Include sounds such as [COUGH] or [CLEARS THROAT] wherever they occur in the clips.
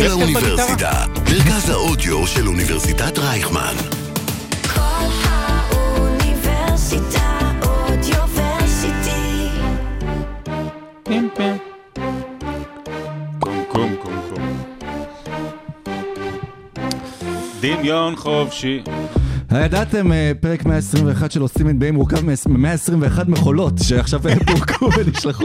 כל האוניברסיטה, מרכז האודיו של אוניברסיטת רייכמן. כל האוניברסיטה אודיוורסיטי. פים פים. קום קום קום קום. דמיון חופשי. הידעתם, אה, פרק 121 של עושים NBA מורכב מ-121 מכולות שעכשיו אה, פורקו [LAUGHS] ונשלחו,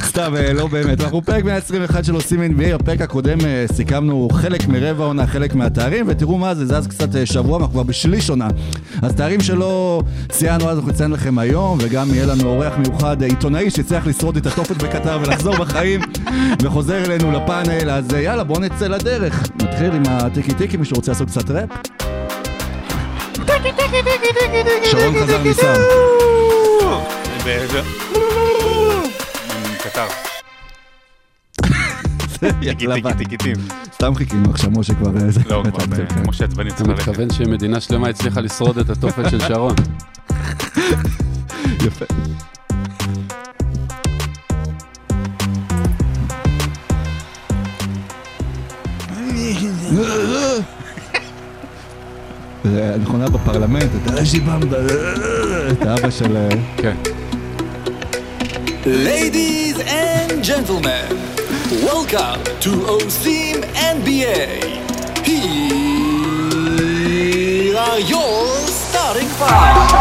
סתם, אה, לא באמת. אנחנו פרק 121 של עושים NBA, בפרק הקודם סיכמנו חלק מרבע עונה, חלק מהתארים, ותראו מה זה, זז קצת שבוע, אנחנו כבר בשליש עונה. אז תארים שלא ציינו אז אנחנו נציין לכם היום, וגם יהיה לנו אורח מיוחד, עיתונאי שהצליח לשרוד את התופת בקטר ולחזור בחיים, וחוזר אלינו לפאנל, אז יאללה, בואו נצא לדרך. נתחיל עם הטיקי טיקי, מישהו רוצה לעשות קצת ראפ? שרון חזר [LAUGHS] מסם. קטר. טיקי סתם חיכינו עכשיו, משה כבר... אה, זה- לא, כבר, כן. משה עצבני צריך ללכת. מתכוון שמדינה שלמה הצליחה לשרוד את התופת של שרון. [LAUGHS] יפה. זה נכונה בפרלמנט, אתה שיבמבה, את האבא של... אה, כן. Ladies and gentlemen, welcome to עושים NBA. Here are your starting five.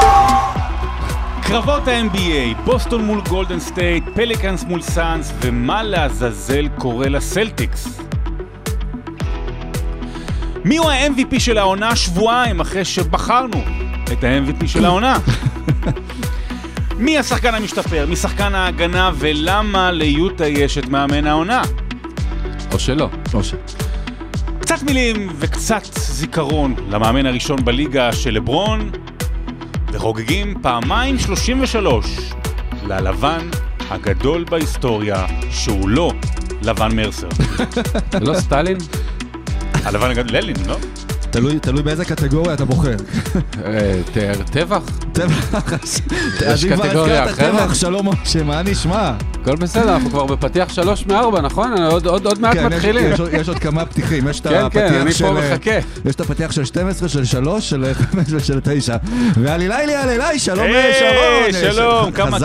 קרבות ה-NBA, בוסטון מול גולדן סטייט, פליקאנס מול סאנס, ומה לעזאזל קורה לסלטיקס? מי הוא ה-MVP של העונה שבועיים אחרי שבחרנו את ה-MVP של העונה? מי השחקן המשתפר? מי שחקן ההגנה? ולמה ליוטה יש את מאמן העונה? או שלא. משה. קצת מילים וקצת זיכרון למאמן הראשון בליגה של לברון, וחוגגים פעמיים 33 ללבן הגדול בהיסטוריה, שהוא לא לבן מרסר. לא סטלין? הלבן הגדול, ללין, לא? תלוי תלוי באיזה קטגוריה אתה בוחר. אה, טבח? טבח, יש עדיף כבר קטגוריה הזכרת אחרת? טבח, שלום משה, מה נשמע? הכל בסדר, אנחנו כבר בפתיח שלוש מארבע, נכון? עוד- עוד עוד מעט כן, מתחילים. יש עוד- יש עוד כמה פתיחים, יש את כן, כן, הפתיח אני של... מחכה. יש את הפתיח של 12, של 3, של [LAUGHS] 5 ושל 9. ועלילי לי עלילי, שלום היי, שרון. שלום, כמה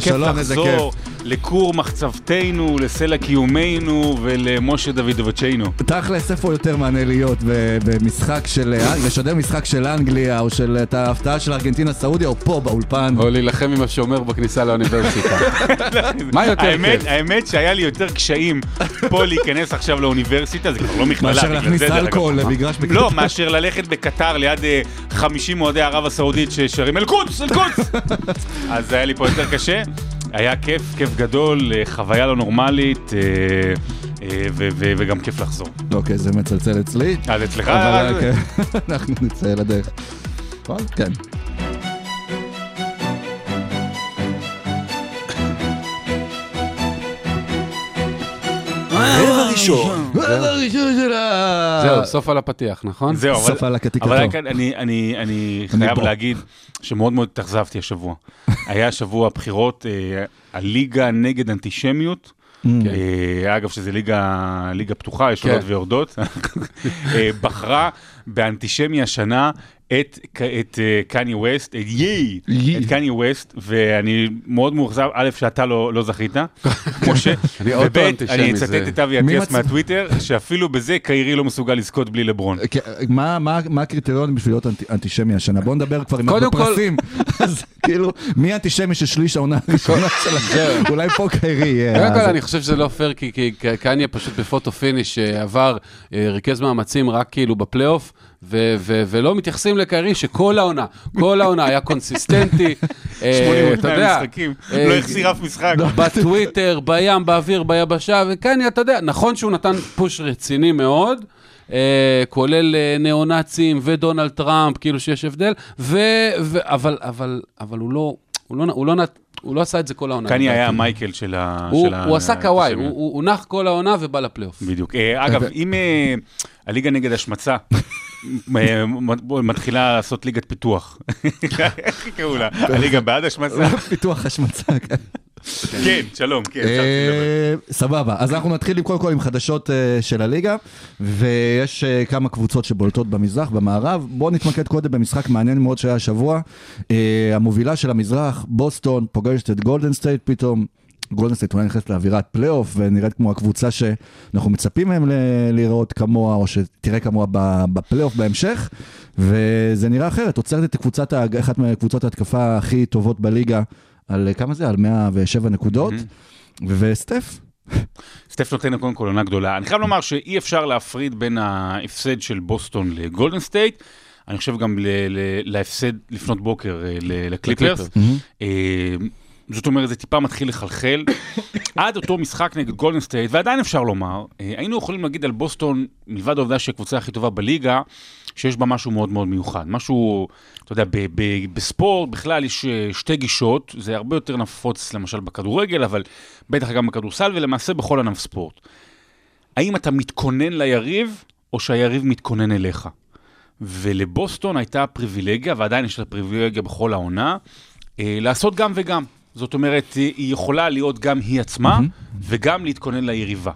כיף לחזור לכור מחצבתנו, לסלע קיומנו ולמשה דוידובצ'ינו. תכלס, איפה יותר מענה להיות במשחק של... אה, לשדר משחק של אנגליה, או של את ההפתעה של ארגנטינה סעודיה, או פה באולפן. או להילחם עם השומר בכניסה לאוניברסיטה. [LAUGHS] מה יותר כיף? האמת שהיה לי יותר קשיים פה להיכנס עכשיו לאוניברסיטה, זה כבר לא מכללה, מאשר להכניס. אלכוהול למגרש בקטר. לא, מאשר ללכת בקטר ליד אה, 50 אוהדי ערב הסעודית ששרים אל-קודס, אל-קודס! [LAUGHS] אז היה לי פה יותר קשה. היה כיף, כיף גדול, אה, חוויה לא נורמלית, אה, אה, וגם כיף לחזור. אוקיי, זה מצלצל אצלי. אז אצלך... אבל אה, כן, [LAUGHS] אנחנו נצא לדרך. כן. רבע ראשון. הראשון שלה! זהו, סוף על הפתיח, נכון? זהו, אבל, סוף על הקטיקתו. אבל אני, אני, אני חייב. להגיד שמאוד מאוד התאכזבתי השבוע. היה שבוע בחירות, אה, הליגה נגד אנטישמיות. אה, אגב, שזו ליגה, ליגה פתוחה, יש כן. עולות ויורדות, [LAUGHS] אה, בחרה באנטישמי השנה את, את אה, קניה ווסט, את ייי, ייי. את קניה ווסט, ואני מאוד מאוכזב, א', שאתה לא, לא זכית, [LAUGHS] משה, אני וב', אני זה- אצטט את אבי אטיאס מהטוויטר, שאפילו בזה קיירי לא מסוגל לזכות בלי לברון. כן, מה- מה מה הקריטריונים בשביל להיות אנטי- אנטישמי השנה? בואו נדבר כבר עם בפרסים. [LAUGHS] אז כאילו, מי האנטישמי [LAUGHS] של שליש העונה הראשונה שלכם? אולי פה קיירי יהיה. קודם כל, אני חושב שזה לא פייר, כי- כי קניה פשוט ב photo finish שעבר, אה, ריכז מאמצים רק כאילו בפלייאוף, ו- ו- ולא מתייחסים לקיירי שכל העונה, כל העונה היה קונסיסטנטי. [LAUGHS] אה, 80 אתה יודע, מהמשחקים, אה, לא החסיר אף משחק. [LAUGHS] בטוויטר, בים, באוויר, ביבשה, וקניה, אתה יודע, נכון שהוא נתן push רציני מאוד, אה, כולל אה, ניאו-נאצים ודונלד טראמפ, כאילו שיש הבדל, ו, ו, אבל, אבל, אבל הוא לא, הוא לא, הוא לא, נת- הוא לא עשה את זה כל העונה. קניה היה. המייקל של ה... הוא, של הוא עשה קוואי, הוא. הוא, הוא נח כל העונה ובא לפלייאוף. בדיוק. אה, אגב, אם אה, הליגה נגד השמצה אה, מתחילה לעשות ליגת פיתוח, [LAUGHS] איך יקראו לה? הליגה בעד השמצה? [LAUGHS] פיתוח השמצה. כן. כן, שלום, כן. אה, סבבה, אז אנחנו נתחיל קודם כל עם חדשות אה, של הליגה, ויש אה, כמה קבוצות שבולטות במזרח, במערב. בואו נתמקד קודם במשחק מעניין מאוד שהיה השבוע. המובילה של המזרח, בוסטון, פוגשת את גולדן סטייט פתאום. גולדן סטייט אולי נכנסת לאווירת פלייאוף, ונראית כמו הקבוצה שאנחנו מצפים מהם ל- לראות כמוה, או שתראה כמוה בפלייאוף בהמשך, וזה נראה אחרת, עוצרת את קבוצת, אחת מקבוצות ההתקפה הכי טובות בליגה, על אה, כמה זה? על 107 נקודות. וסטף, סטף נותן קודם כל עונה גדולה. אני חייב לומר שאי אפשר להפריד בין ההפסד של בוסטון לגולדן סטייט, אני חושב גם ל- ל- להפסד לפנות בוקר אה, לקליפרס. אה, זאת אומרת, זה טיפה מתחיל לחלחל. [COUGHS] עד אותו משחק נגד גולדן סטייט, ועדיין אפשר לומר, אה, היינו יכולים להגיד על בוסטון, מלבד העובדה שהיא הקבוצה הכי טובה בליגה, שיש בה משהו מאוד מאוד מיוחד. משהו, אתה יודע, ב- ב- בספורט בכלל יש אה, שתי גישות, זה הרבה יותר נפוץ למשל בכדורגל, אבל בטח גם בכדורסל, ולמעשה בכל ענף ספורט. האם אתה מתכונן ליריב, או שהיריב מתכונן אליך? ולבוסטון הייתה פריבילגיה, ועדיין יש לה פריבילגיה בכל העונה, אה, לעשות גם וגם. זאת אומרת, היא יכולה להיות גם היא עצמה, וגם להתכונן ליריבה.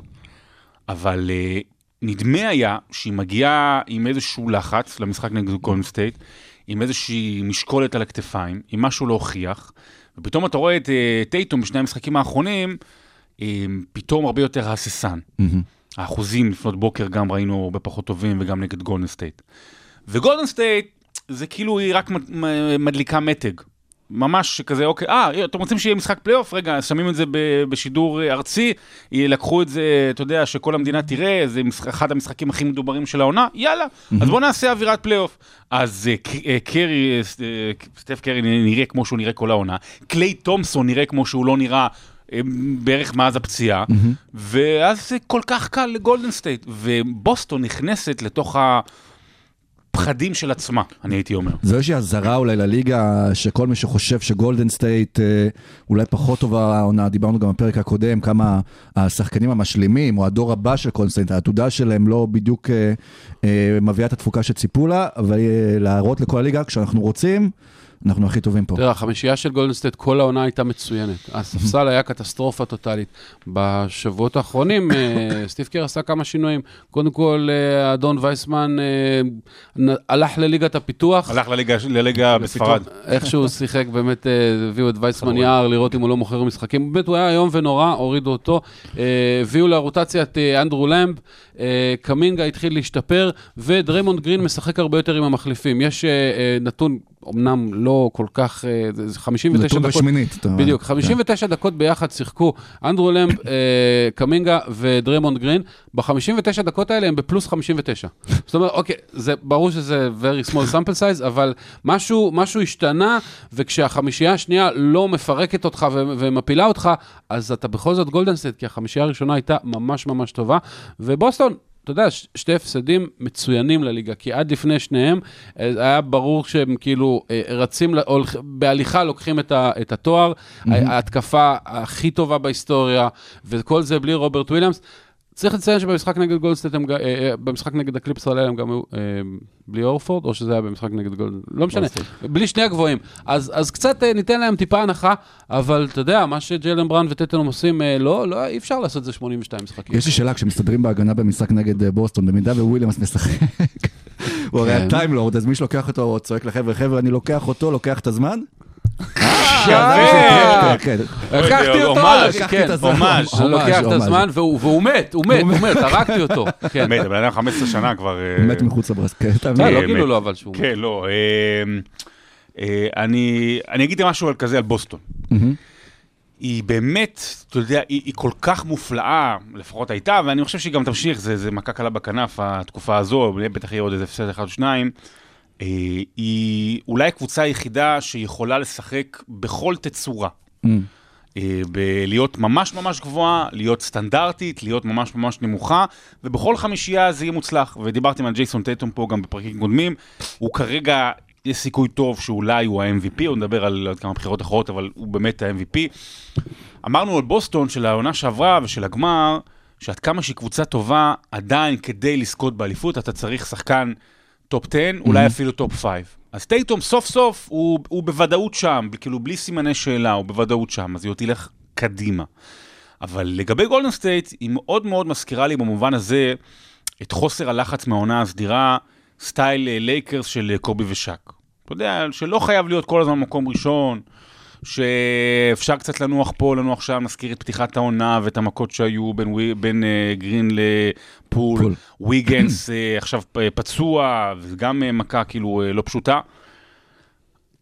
אבל אה, נדמה היה שהיא מגיעה עם איזשהו לחץ למשחק נגד גולדן סטייט, עם איזושהי משקולת על הכתפיים, עם משהו להוכיח, ופתאום אתה רואה את אה, טייטום בשני המשחקים האחרונים, אה, פתאום הרבה יותר הססן. האחוזים לפנות בוקר גם ראינו הרבה פחות טובים, וגם נגד גולדן סטייט. וגולדן סטייט, זה כאילו היא רק מדליקה מתג. ממש כזה, אוקיי, אה, אתם רוצים שיהיה משחק פלייאוף? רגע, שמים את זה בשידור אה, ארצי, אה, לקחו את זה, אתה יודע, שכל המדינה תראה, זה אחד המשחקים הכי מדוברים של העונה, יאללה, אז בואו נעשה אווירת פלייאוף. אז אה, קרי, סטף קרי נראה כמו שהוא נראה כל העונה, קליי תומסון נראה כמו שהוא לא נראה. אה, בערך מאז הפציעה, ואז זה כל כך קל לגולדן סטייט, ובוסטון נכנסת לתוך הפחדים של עצמה, אני הייתי אומר. זו איזושהי אזהרה אולי לליגה, שכל מי שחושב שגולדן סטייט אה, אולי פחות טובה העונה, דיברנו גם בפרק הקודם, כמה השחקנים המשלימים, או הדור הבא של סטייט, העתודה שלהם לא בדיוק אה, אה, מביאה את התפוקה שציפו לה, אבל אה, להראות לכל הליגה, כשאנחנו רוצים, אנחנו הכי טובים פה. תראה, החמישייה של גולדן סטייט, כל העונה הייתה מצוינת. הספסל היה קטסטרופה טוטאלית. בשבועות האחרונים, אה, [LAUGHS] סטיב קר עשה כמה שינויים. קודם כל, אה, האדון וייסמן אה, הלך לליגת הפיתוח. הלך לליגה, לליגה בספרד. איך שהוא שיחק, באמת הביאו את וייסמן. צריך לראות אם הוא לא מוכר משחקים. באמת, הוא היה איום ונורא, הורידו אותו. הביאו לרוטציית אה, אנדרו למב, קמינגה התחיל להשתפר, ודריימונד גרין משחק הרבה יותר עם המחליפים. יש נתון, אמנם לא כל כך, אה, זה זה 59 נתון דקות. בשמינית. אתה אומר. בדיוק, כן. 59 דקות ביחד שיחקו אנדרו למב, אה, קמינגה ודריימונד גרין. ב-59 דקות האלה הם בפלוס 59. זאת אומרת, אוקיי, זה ברור שזה very small sample size, אבל משהו, משהו השתנה, וכשהחמישייה השנייה לא מפרקת אותך ו- ומפילה אותך, אז אתה בכל זאת גולדן סטייט, כי החמישייה הראשונה הייתה ממש ממש טובה. ובוסטון, אתה יודע, ש- שתי הפסדים מצוינים לליגה, כי עד לפני שניהם אה, היה ברור שהם כאילו אה, רצים, הולכ- בהליכה לוקחים את, ה, את התואר, ההתקפה הכי טובה בהיסטוריה, וכל זה בלי רוברט וויליאמס. צריך לציין שבמשחק נגד גולדן סטייט, אה, אה, במשחק נגד הקליפרס הלילה הם גם היו אה, בלי הורפורד, או שזה היה במשחק נגד גולדן סטייט, לא משנה, בלי שני הגבוהים. אז, אז קצת אה, ניתן להם טיפה הנחה, אבל אתה יודע, מה שג'יילן בראון וטטנום עושים, אה, לא, לא, אי אפשר לעשות את זה 82 משחקים. יש לי שאלה, כשמסתדרים בהגנה במשחק נגד בוסטון, במידה וויליאמס משחק, [LAUGHS] הוא הרי כן. הטיימלורד, אז מי שלוקח אותו צועק לחבר'ה, חבר'ה, אני לוקח אותו, לוקח את הזמן? אה, כן, לקחתי אותו, הומאז', לקחתי כן, את הזמן. הומאז'. אני לוקח את. הזמן, והוא מת, הוא מת, הוא מת, הרגתי אותו. כן. באמת, הבן אדם 15 שנה כבר... אה, מת מחוץ לברסק. כן, אתה אה, מבין? לא מת. גילו לו אבל שהוא מת. כן, לא. אה, אה, אני אני אגיד משהו על כזה, על בוסטון. היא באמת, אתה יודע, היא, היא כל כך מופלאה, לפחות הייתה, ואני חושב שהיא גם תמשיך, זה, זה מכה קלה בכנף, התקופה הזו, בטח יהיה עוד איזה הפסד אחד או שניים. אה, היא אולי הקבוצה היחידה שיכולה לשחק בכל תצורה. אמ, אה, בלהיות ממש ממש גבוהה, להיות סטנדרטית, להיות ממש ממש נמוכה, ובכל חמישייה זה יהיה מוצלח. ודיברתם על ג'ייסון טייטום פה גם בפרקים קודמים, הוא כרגע, יש סיכוי טוב שאולי הוא ה-MVP, הוא נדבר על עוד כמה בחירות אחרות, אבל הוא באמת ה-MVP. אמרנו על בוסטון של העונה שעברה ושל הגמר, שעד כמה שהיא קבוצה טובה, עדיין כדי לזכות באליפות אתה צריך שחקן טופ 10, אולי אפילו טופ 5. אז טייטום סוף סוף הוא, הוא בוודאות שם, כאילו בלי סימני שאלה, הוא בוודאות שם, אז היא עוד תלך קדימה. אבל לגבי גולדן סטייט, היא מאוד מאוד מזכירה לי במובן הזה את חוסר הלחץ מהעונה הסדירה, סטייל אה, לייקרס של אה, קובי ושק. אתה יודע, שלא חייב להיות כל הזמן מקום ראשון, שאפשר קצת לנוח פה, לנוח שם, נזכיר את פתיחת העונה ואת המכות שהיו בין, ווי- בין אה, גרין לפול, פול. ויגנס אה, עכשיו אה, פצוע, וגם אה, מכה כאילו אה, לא פשוטה.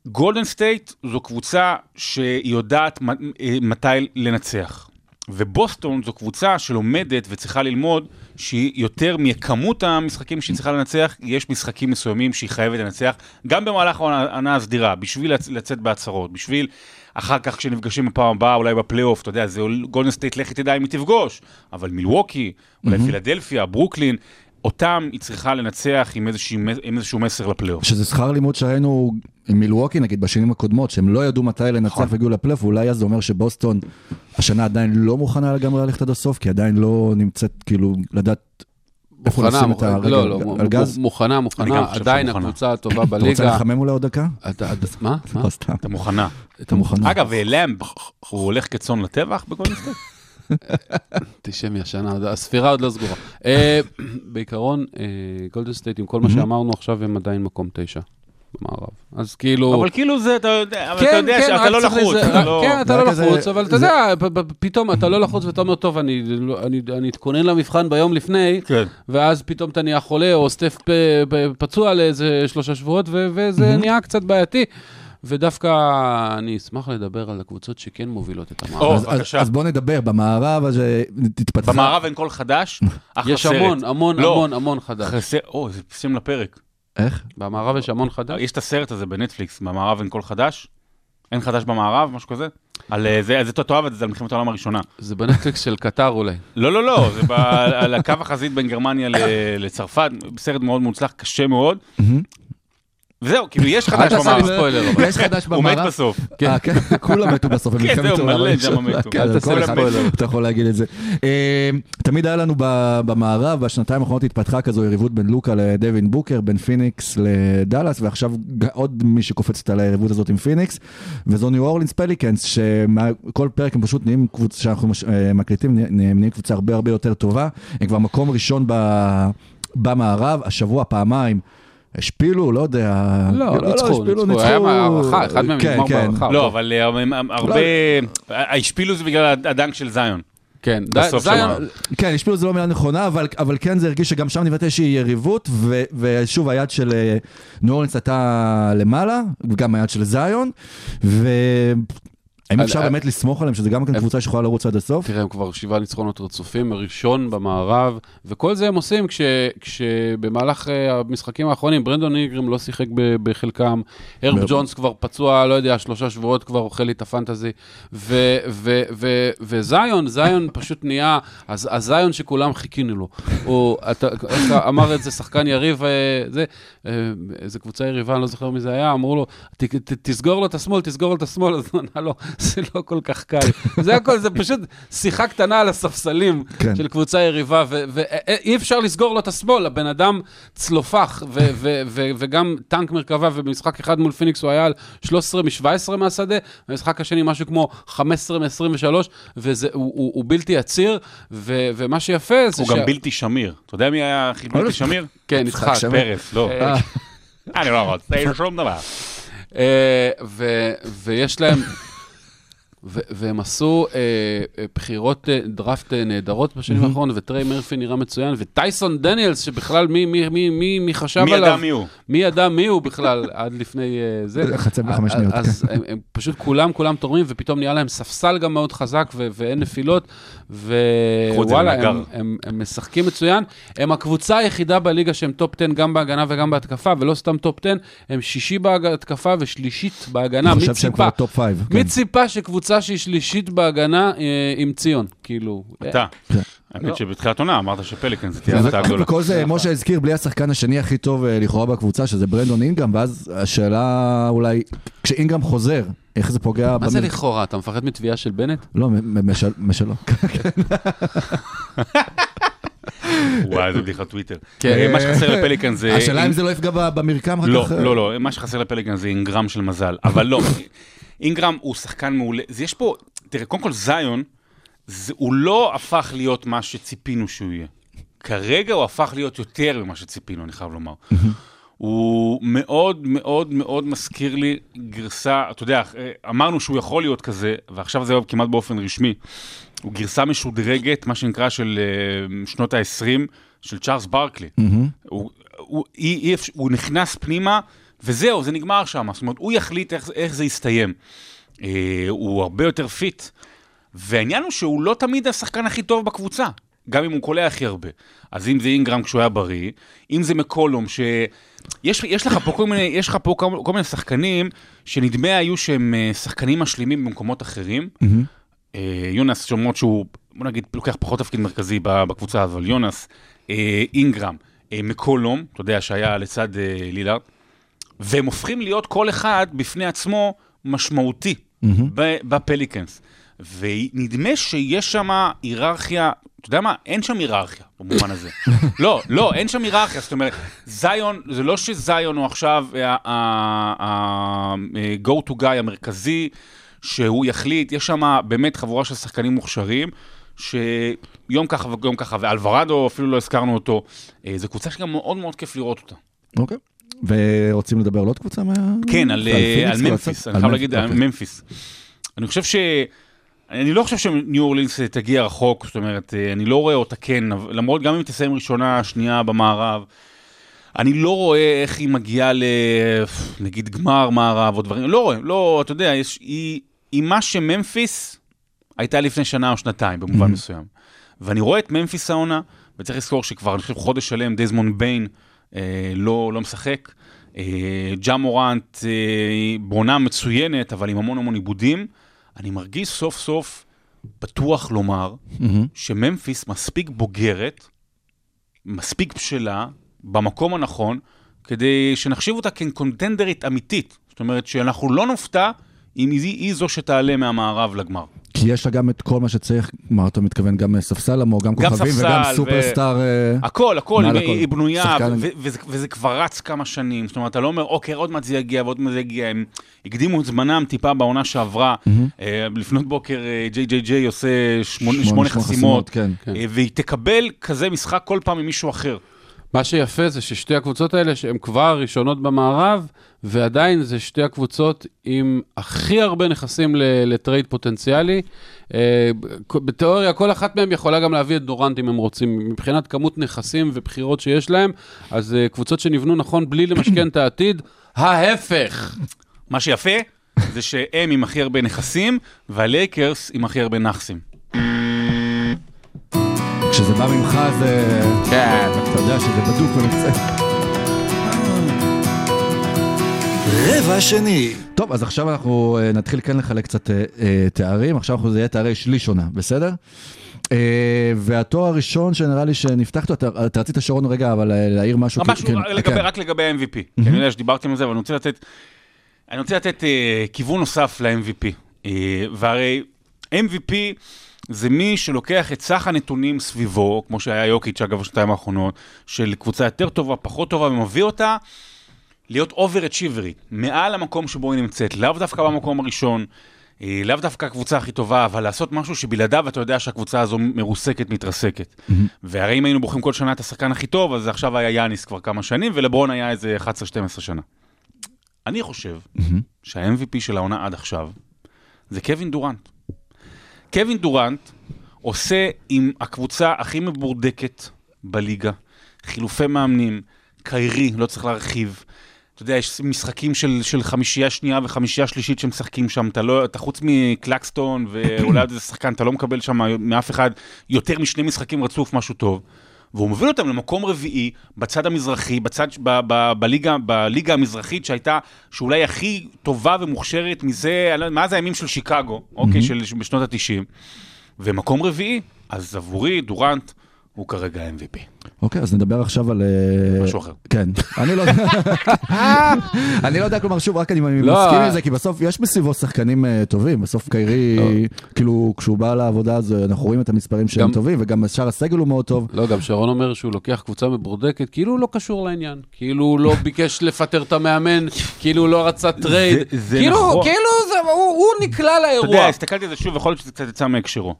גולדן סטייט זו קבוצה שהיא יודעת מ- אה, מתי לנצח. ובוסטון זו קבוצה שלומדת וצריכה ללמוד שהיא יותר מכמות המשחקים שהיא צריכה לנצח, יש משחקים מסוימים שהיא חייבת לנצח, גם במהלך העונה הסדירה, בשביל לצ- לצאת בהצהרות, בשביל אחר כך כשנפגשים בפעם הבאה, אולי בפלייאוף, אתה יודע, זה גולדן סטייט, לך תדע אם היא תפגוש, אבל מילווקי, אולי פילדלפיה, ברוקלין, אותם היא צריכה לנצח עם איזושהי- עם איזשהו מסר לפלייאוף. שזה שכר לימוד שראינו עם מילווקי נגיד בשנים הקודמות, שהם לא ידעו מתי לנצח נכון. והגיעו לפלייאוף, ואולי אז זה אומר שבוסטון השנה עדיין לא מוכנה לגמרי ללכת עד הסוף, כי עדיין לא נמצאת כאילו לדעת איפה מוכנה, לשים את מוכנה, הרגל לא, לא, על גז. מוכנה, מוכנה, עדיין. הקבוצה הטובה אתה רוצה בליגה. לחמם אולי עוד דקה? אתה- אתה- מה? מה? לא. אתה מוכנה. אתה מוכן? אגב, למב, הוא הולך כצאן לטבח בגולדן סטייט? אנטישמי השנה, הספירה עוד לא סגורה. אה, בעיקרון, אה, גולדן סטייט, עם כל מה שאמרנו עכשיו, הם עדיין מקום תשע במערב. אז כאילו... אבל כאילו זה, אתה יודע, אבל כן, אתה יודע כן, שאתה לא לחוץ. לא- כן, אתה לא לחוץ, אבל אתה זה- יודע, פתאום אתה לא לחוץ ואתה אומר, טוב, אני לא- אני- אני אני אתכונן למבחן ביום לפני, כן. ואז פתאום אתה נהיה חולה, או סטף פצוע לאיזה שלושה שבועות, ו- וזה נהיה קצת בעייתי. ודווקא אני אשמח לדבר על הקבוצות שכן מובילות את המערב. או, אז- אז- בבקשה. אז בוא נדבר, במערב אז אה, תתפתחה. במערב אין קול חדש, [LAUGHS] אחלה יש סרט. המון, המון, לא. המון, המון חדש. סרט, או, זה שם לפרק. איך? במערב יש המון חדש. יש את הסרט הזה בנטפליקס, במערב אין קול חדש. אין חדש במערב, משהו כזה? על אה, זה, זה אתה תאהב את זה, זה על מלחמת העולם הראשונה. זה בנטפליקס של קטר אולי. [LAUGHS] לא, לא, לא, זה ב- על הקו החזית בין גרמניה ל- לצרפת, סרט מאוד מוצלח, קשה מאוד. וזהו, כאילו, יש אל חדש תעשה לי במערב. יש חדש הוא מת במערב? בסוף. כן. אה, כן, כולם מתו בסוף, כן, זהו, מלא. שם מתו. כן, אל זה תעשה כל לי אחד, ספוילר. אתה יכול להגיד את זה. אה, תמיד היה לנו במערב, בשנתיים האחרונות התפתחה כזו יריבות בין לוקה לדווין בוקר, בין פיניקס לדאלאס, ועכשיו עוד מי שקופצת על היריבות הזאת עם פיניקס, וזו ניו אורלינס פליקנס, שכל פרק הם פשוט נהיים קבוצה, שאנחנו אה, מקליטים, נה- נה- נהיים קבוצה הרבה הרבה יותר טובה. הם כבר מקום ראשון במערב, השבוע פעמיים. השפילו, לא יודע. לא, ניצחו, השפילו, ניצחו. היה בהארכה, אחד מהם כן, נגמר כן. בהארכה. לא, אבל אה, הם הרבה... השפילו זה בגלל הדנק של זיון. כן, בסוף זיון- כן, השפילו זה לא מילה נכונה, אבל, אבל כן זה הרגיש שגם שם נבנית איזושהי יריבות, ו, ושוב היד של אה, ניו אורלינס הייתה למעלה, וגם היד של זיון, והאם על- אפשר באמת לסמוך עליהם, שזה גם כן קבוצה שיכולה לרוץ עד הסוף? תראה, הם כבר שבעה ניצחונות רצופים, ראשון במערב, וכל זה הם עושים כש, כשבמהלך אה, המשחקים האחרונים, ברנדון איגרם לא שיחק ב, בחלקם, הרב מאוד. ג'ונס כבר פצוע, לא יודע, שלושה שבועות כבר אוכל לי את הפנטזי, ו, ו, ו, וזיון, זיון [LAUGHS] פשוט נהיה, אז הזיון שכולם חיכינו לו. הוא, אתה, איך אמר את זה שחקן יריב, אה, זה, אה, איזה קבוצה יריבה, אני לא זוכר מי זה היה, אמרו לו, "ת- ת- תסגור לו את השמאל, תסגור לו את השמאל, אז הוא ענה לו, [LAUGHS] זה לא כל כך קל. זה הכל, זה פשוט שיחה קטנה על הספסלים כן. של קבוצה יריבה, ואי אפשר לסגור לו את השמאל, הבן אדם צלופח, ו- ו- ו- וגם טנק מרכבה, ובמשחק אחד מול פיניקס הוא היה על 13 מ-17 מהשדה, במשחק השני משהו כמו 15 מ-23, והוא הוא, הוא בלתי עציר, ו- ומה שיפה זה הוא גם בלתי שמיר. אתה יודע מי היה הכי בלתי שמיר? כן, יצחק. פרס, לא. אה, אני לא רוצה שום דבר. אה, ויש להם... והם עשו אה, אה, בחירות אה, דראפט אה, נהדרות בשנים האחרונות, וטריי מרפי נראה מצוין, ודייסון דניאלס, שבכלל מי, מי, מי, מי, מי חשב מי עליו? ידע מי הוא? מי ידע מי הוא בכלל [LAUGHS] עד לפני אה, זה? חצי בחמש אז- שניות, כן. אז הם, הם פשוט כולם, כולם תורמים, ופתאום נהיה להם ספסל גם מאוד חזק, ו- ואין נפילות, וואלה, לנגר. הם, הם, הם משחקים מצוין. הם הקבוצה היחידה בליגה שהם top 10 גם בהגנה וגם בהתקפה, ולא סתם top 10, הם שישי בהתקפה ושלישית בהגנה. מי ציפה? פייב. כן. מי ציפה שקבוצה שהיא שלישית בהגנה אה, עם ציון? כאילו... אתה. כן. האמת שבתחילת עונה אמרת שפליקנס זה תהיה הפתעה גדולה. וכל זה, משה הזכיר, בלי השחקן השני הכי טוב אה, לכאורה בקבוצה, שזה ברנדון אינגרם, ואז השאלה אולי, כשאינגרם חוזר, איך זה פוגע... מה זה לכאורה? אתה מפחד מתביעה של בנט? לא, משלו. [LAUGHS] וואי, איזה בדיחת טוויטר. כן. אה, מה שחסר לפליקן זה... השאלה אם זה לא יפגע במרקם אחר לא, כך. לא, לא, מה שחסר לפליקן זה אינגרם של מזל, אבל לא. אינגרם הוא שחקן מעולה, זה יש פה, תראה, קודם כל זיון, זה, הוא לא הפך להיות מה שציפינו שהוא יהיה. כרגע הוא הפך להיות יותר ממה שציפינו, אני חייב לומר. הוא מאוד מאוד מאוד מזכיר לי גרסה, אתה יודע, אמרנו שהוא יכול להיות כזה, ועכשיו זה כמעט באופן רשמי. הוא גרסה משודרגת, מה שנקרא של אה, שנות ה-20, של צ'ארלס ברקלי. הוא, הוא, אי, הוא נכנס פנימה, וזהו, זה נגמר שם. זאת אומרת, הוא יחליט איך, איך זה יסתיים. אה, הוא הרבה יותר fit. והעניין הוא שהוא לא תמיד השחקן הכי טוב בקבוצה, גם אם הוא קולע הכי הרבה. אז אם זה אינגרם כשהוא היה בריא, אם זה מקולום, ש... יש, יש לך פה כל מיני, יש לך פה כל, כל מיני שחקנים שנדמה היו שהם אה, שחקנים משלימים במקומות אחרים. אה, יונס, שאומרות שהוא, בוא נגיד, לוקח פחות תפקיד מרכזי בקבוצה, אבל יונס, אה, אינגרם, אה, מקולום, אתה יודע, שהיה לצד אה, לילארד, והם הופכים להיות כל אחד בפני עצמו משמעותי ב- בפליקנס. ונדמה שיש שם היררכיה, אתה יודע מה? אין שם היררכיה במובן הזה. [LAUGHS] לא, לא, אין שם היררכיה. זאת אומרת, זיון, זה לא שזיון הוא עכשיו ה-go to guy המרכזי, שהוא יחליט, יש שם באמת חבורה של שחקנים מוכשרים. שיום ככה ויום ככה, ואלוורדו, אפילו לא הזכרנו אותו, אה, זו קבוצה שגם מאוד מאוד כיף לראות אותה. אוקיי. ורוצים לדבר על עוד קבוצה מה... כן, על, אה, על כבר ממפיס? אני חייב להגיד, על אוקיי. ממפיס. אני חושב ש... אני לא חושב שניו אורלינס אה, תגיע רחוק, זאת אומרת, אה, אני לא רואה אותה כן, למרות, גם אם היא תסיים ראשונה, שנייה במערב, אני לא רואה איך היא מגיעה ל... נגיד גמר מערב או דברים, לא רואה, לא, אתה יודע, יש, היא, היא מה שממפיס הייתה לפני שנה או שנתיים, במובן מסוים. ואני רואה את ממפיס העונה, וצריך לזכור שכבר, אני חושב, חודש שלם, דזמונד ביין אה, לא, לא משחק. אה, ג'ה מורנט, אה, בעונה מצוינת, אבל עם המון המון עיבודים. אני מרגיש סוף סוף בטוח לומר שממפיס מספיק בוגרת, מספיק בשלה, במקום הנכון, כדי שנחשיב אותה כקונטנדרית אמיתית. זאת אומרת שאנחנו לא נופתע אם היא, היא זו שתעלה מהמערב לגמר. כי יש לה גם את כל מה שצריך, מה אתה מתכוון, גם ספסל עמו, גם גם כוכבים ספסל וגם ו- סופרסטאר. אה, הכל, הכל, היא, הכל. היא בנויה, שחקן- ו- וזה, וזה כבר רץ כמה שנים. זאת אומרת, אתה לא אומר, אוקיי, עוד מעט זה יגיע ועוד מעט זה יגיע. הם הקדימו את זמנם טיפה בעונה שעברה. אה, לפנות בוקר אה, ג'יי ג'יי ג'יי עושה שמונה, שמונה- שמונה שמונה חסימות, כן. כן. אה, והיא תקבל כזה משחק כל פעם ממישהו אחר. מה שיפה זה ששתי הקבוצות האלה, שהן כבר ראשונות במערב, ועדיין זה שתי הקבוצות עם הכי הרבה נכסים ל trade פוטנציאלי. אה, בתיאוריה, כל אחת מהן יכולה גם להביא את דורנט אם הם רוצים, מבחינת כמות נכסים ובחירות שיש להם, אז אה, קבוצות שנבנו נכון בלי למשכן את העתיד, ההפך. מה שיפה זה שהם עם הכי הרבה נכסים, והלייקרס עם הכי הרבה נכסים. כשזה בא ממך זה... כן. אתה יודע שזה בדוק ומנוסה. רבע שני. טוב, אז עכשיו אנחנו אה, נתחיל כן לחלק קצת אה, אה, תארים, עכשיו אנחנו זה יהיה תארי שליש עונה, בסדר? והתואר הראשון שנראה לי שנפתח אותו, אתה אתה רצית שרון רגע, אבל להעיר משהו. משהו כן, לגבי, כן. רק לגבי ה-MVP. כי אני יודע שדיברתם על זה, אבל אני רוצה לתת, אני רוצה לתת כיוון נוסף ל-MVP. והרי MVP זה מי שלוקח את סך הנתונים סביבו, כמו שהיה יוקיץ' אגב בשנתיים האחרונות, של קבוצה יותר טובה, פחות טובה, ומביא אותה להיות אובר-אצ'יברית, מעל המקום שבו היא נמצאת, לאו דווקא במקום הראשון. אה, לאו דווקא הקבוצה הכי טובה, אבל לעשות משהו שבלעדיו אתה יודע שהקבוצה הזו מרוסקת, מתרסקת. והרי אם היינו בוחרים כל שנה את השחקן הכי טוב, אז עכשיו היה יאניס כבר כמה שנים, ולברון היה איזה 11-12 שנה. אני חושב שה-MVP של העונה עד עכשיו זה קווין דורנט. קווין דורנט עושה עם הקבוצה הכי מבורדקת בליגה, חילופי מאמנים, קיירי, לא צריך להרחיב. אתה יודע, יש משחקים של, של חמישייה שנייה וחמישייה שלישית שמשחקים שם, אתה לא, אתה חוץ מקלקסטון ואולי איזה שחקן, אתה לא מקבל שם מאף אחד יותר משני משחקים רצוף, משהו טוב. והוא מוביל אותם למקום רביעי בצד המזרחי, בצד, ב, ב, בליגה, בליגה המזרחית שהייתה, שאולי הכי טובה ומוכשרת מזה, לא מאז הימים של שיקגו, אוקיי, של, בשנות ה-90. ומקום רביעי, אז עבורי דורנט הוא כרגע MVP. אוקיי, אז נדבר עכשיו על... אה, משהו אחר. כן. [LAUGHS] אני לא [LAUGHS] אני לא יודע, כלומר, שוב, רק אני לא, מסכים אה. עם זה, כי בסוף יש מסביבו שחקנים אה, טובים. בסוף קיירי, לא. כאילו, כשהוא בא לעבודה, אה, אנחנו רואים את המספרים שהם טובים, וגם שאר הסגל הוא מאוד טוב. לא, גם שרון אומר שהוא לוקח קבוצה מפורקת, כאילו הוא לא קשור לעניין. כאילו הוא לא [LAUGHS] ביקש לפטר את המאמן, כאילו הוא לא רצה trade. כאילו, נכון. כאילו הוא, נקלע אתה לאירוע. יודע, הסתכלתי על זה שוב, יכול להיות שזה קצת יצא מהקשרו.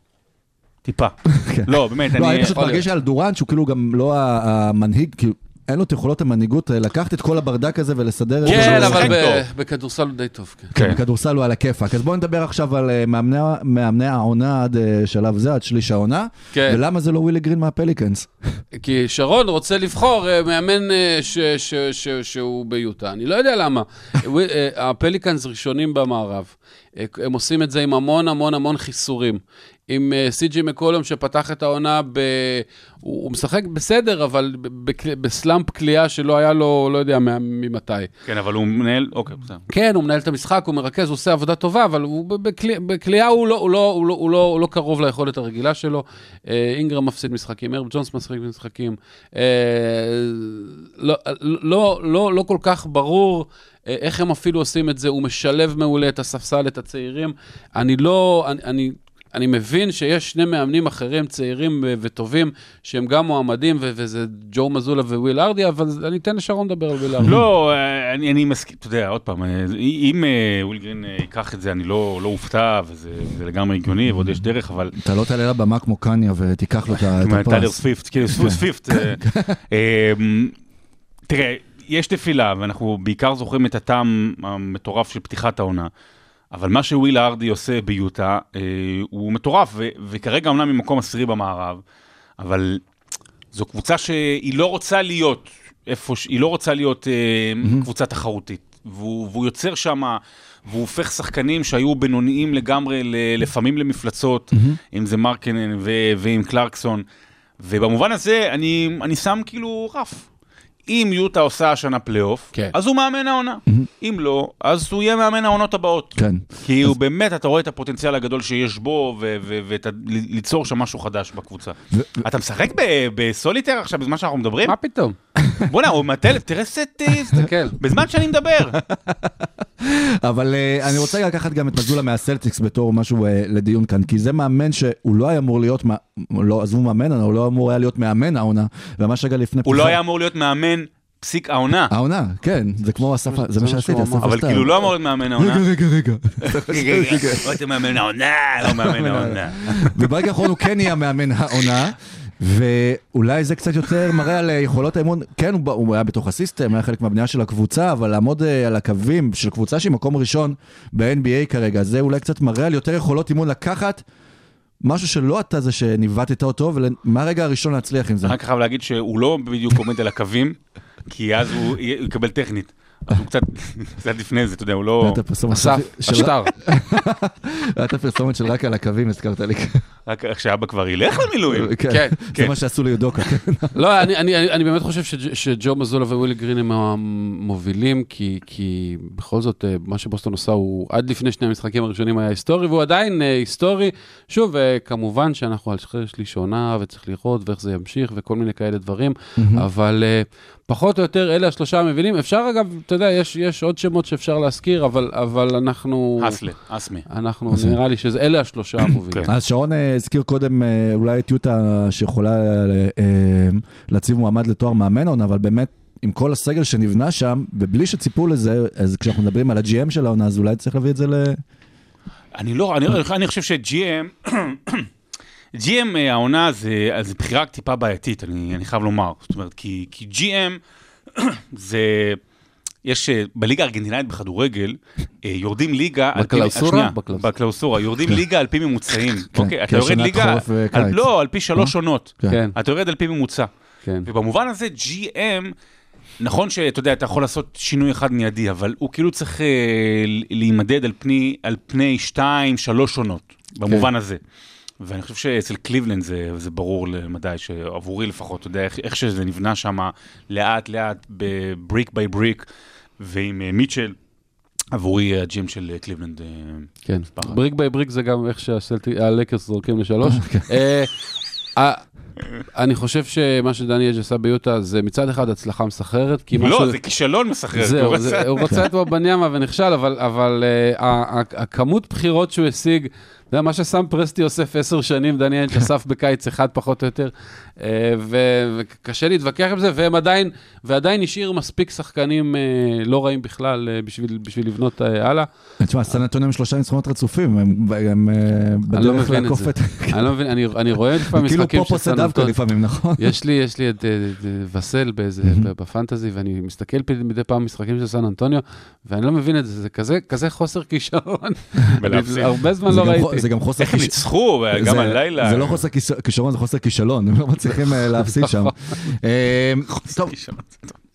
טיפה. [LAUGHS] כן. לא, באמת, לא, אני... אני פשוט מרגיש על דורנט, שהוא כאילו גם לא המנהיג, כאילו, אין לו את יכולות המנהיגות אה, לקחת את כל הברדק הזה ולסדר את זה. כן, אבל טוב. בכדורסל הוא די טוב, כן. כן, בכדורסל הוא על הכיפאק. אז בואו נדבר עכשיו על אה, מאמני- העונה עד אה, שלב זה, עד שליש העונה. כן. ולמה זה לא ווילי גרין מהפליקנס? כי שרון רוצה לבחור מאמן ש- ש- ש- שהוא ביוטה. אני לא יודע למה. [LAUGHS] הפליקאנס ראשונים במערב. הם עושים את זה עם המון המון המון חיסורים. עם אה, סי.ג'י מקולום שפתח את העונה, ב... הוא, הוא משחק בסדר, אבל בקל- בסלאמפ קליעה שלא היה לו, לא יודע ממתי. כן, אבל הוא מנהל... אוקיי, בסדר. כן, הוא מנהל את המשחק, הוא מרכז, הוא עושה עבודה טובה, אבל הוא ב- בקלי- בקליעה הוא לא, הוא, לא, הוא, לא, הוא, לא, הוא לא קרוב ליכולת הרגילה שלו. אה, אינגרם מפסיד משחקים, הרב ג'ונס משחק משחקים. אה, לא, לא, לא, לא כל כך ברור אה, איך הם אפילו עושים את זה, הוא משלב מעולה את הספסל, את הצעירים. אני לא, אני... אני אני מבין שיש שני מאמנים אחרים, צעירים ו- וטובים, שהם גם מועמדים, וזה ג'ו מזולה וויל ארדי, אבל אני אתן לשרון לדבר על וויל ארדי. לא, אה, אני, אני מסכים, אתה יודע, עוד פעם, אה, אם אה, ווילי גרין אה, ייקח את זה, אני לא, לא אופתע, וזה זה לגמרי הגיוני, ועוד יש דרך, אבל... אתה לא תעלה לבמה כמו קניה ותיקח לו את ה- את כמו טיילר הפרס. סוויפט, כאילו סוויפט. אה, אה, תראה, יש נפילה, ואנחנו בעיקר זוכרים את הטעם המטורף של פתיחת העונה. אבל מה שוויל ארדי עושה ביוטה אה, הוא מטורף, ו- וכרגע אומנם ממקום עשירי במערב, אבל זו קבוצה שהיא לא רוצה להיות איפה, ש- היא לא רוצה להיות אה, קבוצה תחרותית. והוא, והוא יוצר שם, והוא הופך שחקנים שהיו בינוניים לגמרי, ל- לפעמים למפלצות, אם זה מרקנן ו- ועם קלרקסון. ובמובן הזה, אני, אני שם כאילו רף. אם יוטה עושה השנה פלייאוף, כן. אז הוא מאמן העונה. אם לא, אז הוא יהיה מאמן העונות הבאות. כן. כי הוא באמת, אתה רואה את הפוטנציאל הגדול שיש בו, וליצור שם משהו חדש בקבוצה. אתה משחק ב- בסוליטר עכשיו, בזמן שאנחנו מדברים? מה פתאום? בוא'נה, הוא מהטלפ, תראה סטיסט, תסתכל. בזמן שאני מדבר. [LAUGHS] אבל אה, אני רוצה לקחת גם את מזולה מהסלטיקס בתור משהו אה, לדיון כאן, כי זה מאמן שהוא לא היה אמור להיות, מה- לא, עזבו מאמן, הוא לא אמור היה להיות מאמן העונה, וממש רגע לפני הוא לא פתיחה- היה אמור להיות מאמן פסיק העונה, העונה, כן, זה כמו אסף, זה מה שעשיתי, אסף אמר. אבל. כאילו לא אמור להיות מאמן העונה. רגע, רגע, רגע. [LAUGHS] לא מאמן העונה, לא מאמן [LAUGHS] העונה. וברגע האחרון הוא כן נהיה מאמן העונה. ואולי זה קצת יותר מראה על יכולות האמון, כן, הוא, הוא היה בתוך הסיסטם, היה חלק מהבנייה של הקבוצה, אבל לעמוד אה, על הקווים של קבוצה שהיא מקום ראשון ב-NBA כרגע, זה אולי קצת מראה על יותר יכולות אימון לקחת משהו שלא אתה זה שניווטת אותו, ומהרגע הראשון להצליח עם זה. רק חייב להגיד שהוא לא בדיוק עומד על הקווים, כי אז הוא יקבל טכנית. אז הוא קצת, קצת לפני זה, אתה יודע, הוא לא... אסף, השטר. [LAUGHS] הייתה פרסומת של רק על הקווים, הזכרת לי. רק שאבא כבר ילך למילואים. כן, זה כן. מה שעשו ליודוקה. [LAUGHS] לא, אני, אני, אני, אני באמת חושב שג'- שג'ו מזולה ווילי גרין הם המובילים, כי, כי בכל זאת, אה, מה שבוסטון עושה הוא עד לפני שני המשחקים הראשונים היה היסטורי, והוא עדיין אה, היסטורי. שוב, אה, כמובן שאנחנו על שליש עונה, וצריך לראות ואיך זה ימשיך, וכל מיני כאלה דברים, אבל פחות או יותר אלה השלושה המובילים. אפשר אגב, אתה יודע, יש, יש עוד שמות שאפשר להזכיר, אבל, אבל אנחנו... אסלה, אסמי. אנחנו, נראה לי שאלה השלושה [COUGHS] המובילים. כן. אז שרון אה, הזכיר קודם אה, אולי את יוטה שיכולה אה, להציב מועמד לתואר מאמן עונה, אבל באמת עם כל הסגל שנבנה שם, ובלי שציפו לזה, אז כשאנחנו מדברים על ה-GM של העונה, אז אולי צריך להביא את זה ל... אני לא, אני, אני חושב ש-GM, GM אה, העונה זה, אז זה בחירה טיפה בעייתית, אני, אני חייב לומר. זאת אומרת, כי, כי GM [CLEARS THROAT] זה, יש אה, בליגה הארגנטינאית בכדורגל, אה, יורדים ליגה, פי- בקלאוסורה? בקלאוסורה. יורדים ליגה על פי ממוצעים. אוקיי, כי אתה יורד ליגה. לא, על פי שלוש עונות. כן. כן, אתה יורד על פי ממוצע. כן. ובמובן הזה GM, נכון שאתה יודע, אתה יכול לעשות שינוי אחד מיידי, אבל הוא כאילו צריך אה, להימדד על פני, על פני שתיים, שלוש עונות, במובן הזה. ואני חושב שאצל קליבלנד זה, זה ברור למדי, שעבורי לפחות, אתה יודע, איך, איך שזה נבנה שם לאט לאט, ב brick by brick, ועם אה, מיטשל, עבורי ה GM של אה, קליבלנד. אה, כן. brick by brick זה גם איך שהלייקרס זורקים לשלוש. [LAUGHS] אה, אני חושב שמה שדני איינג' עשה ביוטה זה מצד אחד הצלחה מסחררת, כי משהו... לא, זה כישלון מסחרר. זהו, הוא רצה- את וומבניאמה ונכשל, אבל, הכמות בחירות שהוא השיג, זה מה שסם פרסטי אוסף עשר שנים, דני איינג' אסף בקיץ אחד פחות או יותר, ו- וקשה להתווכח עם זה, והם עדיין, ועדיין השאיר מספיק שחקנים uh, לא רעים בכלל uh, בשביל, בשביל לבנות הלאה. תשמע, אנטוניו עם שלושה ניצחונות רצופים, הם הם, אה, אני לא בדרך מבין את לעקוף זה. את... אני לא מבין, אני, רואה [LAUGHS] לפעמים כאילו משחקים פופו של סן סדבקה אנטוניו. לפעמים, נכון? יש לי, יש לי את, את, את וסל באיזה, בפנטזי, ואני מסתכל מדי פעם משחקים של סן אנטוניו, ואני לא מבין את זה, זה כזה, כזה חוסר כישרון. [LAUGHS] הרבה זמן זה לא ראיתי. זה גם חוסר איך הם ניצחו, גם הלילה. זה לא חוסר כיש- כישרון, זה חוסר כישלון, הם לא מצליחים אה, להפסיד שם. [LAUGHS] אה, טוב,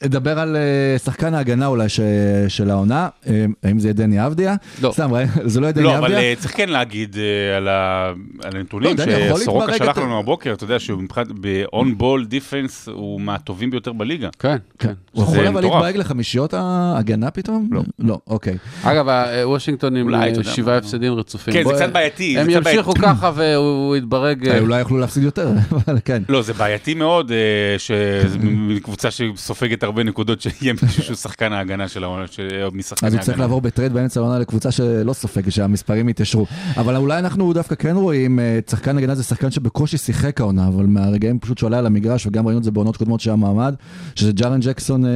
נדבר על אה, שחקן ההגנה אולי ש- של העונה, אה, האם זה יהיה דני אבדיה? לא. סתם, ראי- [LAUGHS] זה לא יהיה דני לא, אבל אבדיה? אה, צריך כן להגיד אה, על ה- על הנתונים לא, שסורוקה שלח יותר. לנו הבוקר, אתה יודע שהוא מבחינת ב-on ball defense הוא מהטובים ביותר בליגה. כן, כן. הוא יכול אבל. להתברג לחמישיות ההגנה פתאום? לא. לא, אוקיי. אגב, ה- וושינגטון עם אה, שבעה הפסדים רצופים. כן, זה קצת אה, בעייתי, הם קצת ימשיכו ככה והוא יתברג. אה, אה, אולי יכלו להפסיד יותר, [LAUGHS] אבל כן. לא, זה בעייתי מאוד, אה, שקבוצה [LAUGHS] שסופגת הרבה נקודות, שיהיה מישהו שהוא שחקן ההגנה של העונה, של- משחקני אז הוא צריך ההגנה. לעבור ב trade באמצע העונה לקבוצה שלא סופג, שהמספרים יתיישרו. אבל אולי אנחנו דווקא כן רואים, אה, שחקן הגנה זה שחקן שבקושי שיחק העונה, אבל מהרגעים פשוט שהוא עלה על המגרש, וגם ראינו את זה בעונות קודמות שהיה מועמד, שזה ג'ארן ג'קסון אה,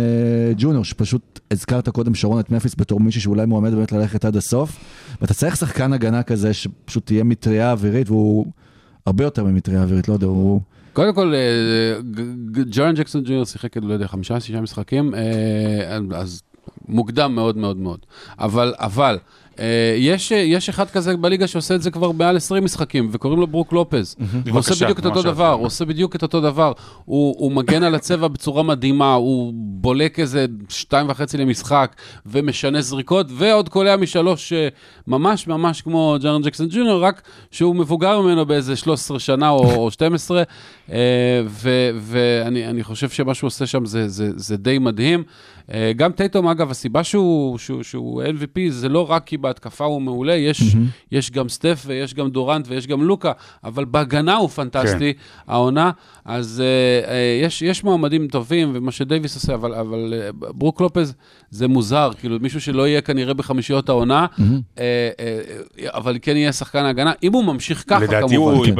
ג'וניור, שפשוט הזכרת קודם שרון את ממפיס בתור מישהי שאולי מועמד באמת ללכת עד הסוף, ואתה צריך שחקן הגנה כזה שפשוט תהיה מטריה אווירית, והוא הרבה יותר ממטריה אווירית, לא יודע, הוא... קודם כל, אה, ג- ג- ג'רן ג'קסון ג'וניור שיחק, לא יודע, חמישה, שישה משחקים, אה, אז מוקדם מאוד מאוד מאוד. אבל, אבל, יש, יש אחד כזה בליגה שעושה את זה כבר מעל 20 משחקים, וקוראים לו ברוק לופז. הוא עושה בדיוק את אותו דבר. הוא עושה בדיוק את אותו דבר. הוא, הוא מגן על הצבע בצורה מדהימה, הוא בולק איזה שתיים וחצי למשחק, ומשנה זריקות, ועוד קולע משלוש, אה, ממש ממש כמו ג'רן ג'קסון ג'וניור, רק שהוא מבוגר ממנו באיזה 13 שנה או, או 12, אה, ו- ואני אני חושב שמה שהוא עושה שם זה, זה, זה די מדהים. אה, גם טייטום, אגב, הסיבה שהוא, שהוא, שהוא MVP זה לא רק כי בהתקפה הוא מעולה, יש, mm-hmm. יש גם סטף ויש גם דורנט ויש גם לוקה, אבל בהגנה הוא פנטסטי, כן. העונה. אז אה, אה, יש, יש מועמדים טובים, ומה שדייוויס עושה, אבל, אבל אה, ברוק לופז זה מוזר, כאילו מישהו שלא יהיה כנראה בחמישיות העונה, mm-hmm. אה, אה, אבל כן יהיה שחקן ההגנה, אם הוא ממשיך ככה לדעתי, כמובן. הוא- כן.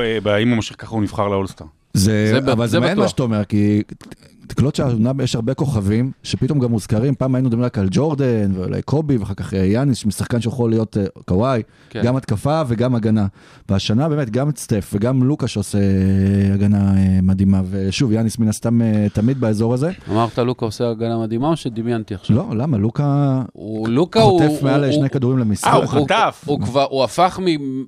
אם הוא ממשיך ככה, הוא נבחר לאולסטאר. זה, זה אבל זה זה מעניין. מה שאתה אומר, כי תקלוט שהעונה יש הרבה כוכבים שפתאום גם מוזכרים, פעם היינו מדברים רק על ג'ורדן ואולי קובי ואחר כך אה, יאניס, שחקן שיכול להיות אה, קוואי, כן. גם התקפה וגם הגנה. והשנה באמת גם את סטף וגם לוקה שעושה אה, הגנה מדהימה, ושוב יאניס מן הסתם תמיד באזור הזה. אמרת לוקה עושה הגנה מדהימה או שדמיינתי עכשיו? לא, למה? לוקה הוא, לוקה הוא... חוטף מעל הוא- שני כדורים למשחק. אה, הוא חטף. הוא, הוא כבר, הוא הפך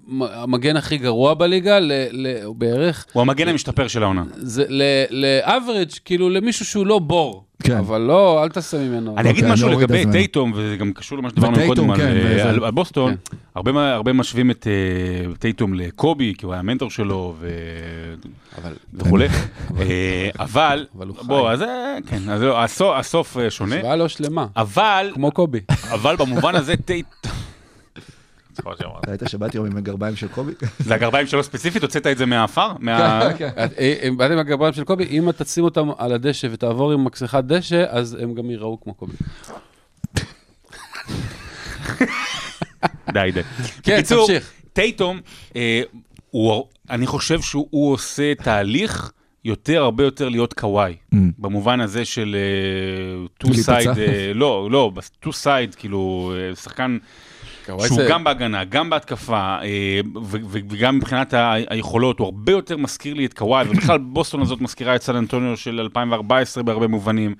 מהמגן הכי גרוע בליגה ל... ל הוא בערך... הוא המגן המשתפר של העונה. זה לאברג', כאילו למישהו שהוא לא בור. כן. אבל לא, אל תעשה ממנו. אני אגיד אוקיי, משהו את לגבי. טייטום, וזה גם קשור למה שדיברנו קודם על, כן, אה, בוסטון. כן. הרבה, משווים את אה, טייטום לקובי, כי הוא היה המנטור שלו. וכולי. אה, אבל, הוא בוא. אז אה, כן, אז זהו, הסוף, אה, שונה. השוואה לא שלמה, אבל, כמו קובי. אבל במובן הזה טייטום... ראית שבאתי היום עם הגרביים של קובי? זה הגרביים שלו ספציפית, הוצאת את זה מהעפר? מה- אה, אה, עם הגרביים של קובי, אם אתה תשים אותם על הדשא ותעבור עם מקסחת דשא, אז הם גם ייראו כמו קובי. די, די. כן, תמשיך. טייטום, אה, אני חושב שהוא הוא עושה תהליך יותר, הרבה יותר להיות קוואי. Mm. במובן הזה של two side, אה, לא, לא, two side, כאילו, שחקן שהוא זה- גם בהגנה, גם בהתקפה, אה, וגם מבחינת ה- היכולות, הוא הרבה יותר מזכיר לי את קוואי, [COUGHS] ובכלל בוסטון הזאת מזכירה את סן אנטוניו של 2014 בהרבה מובנים.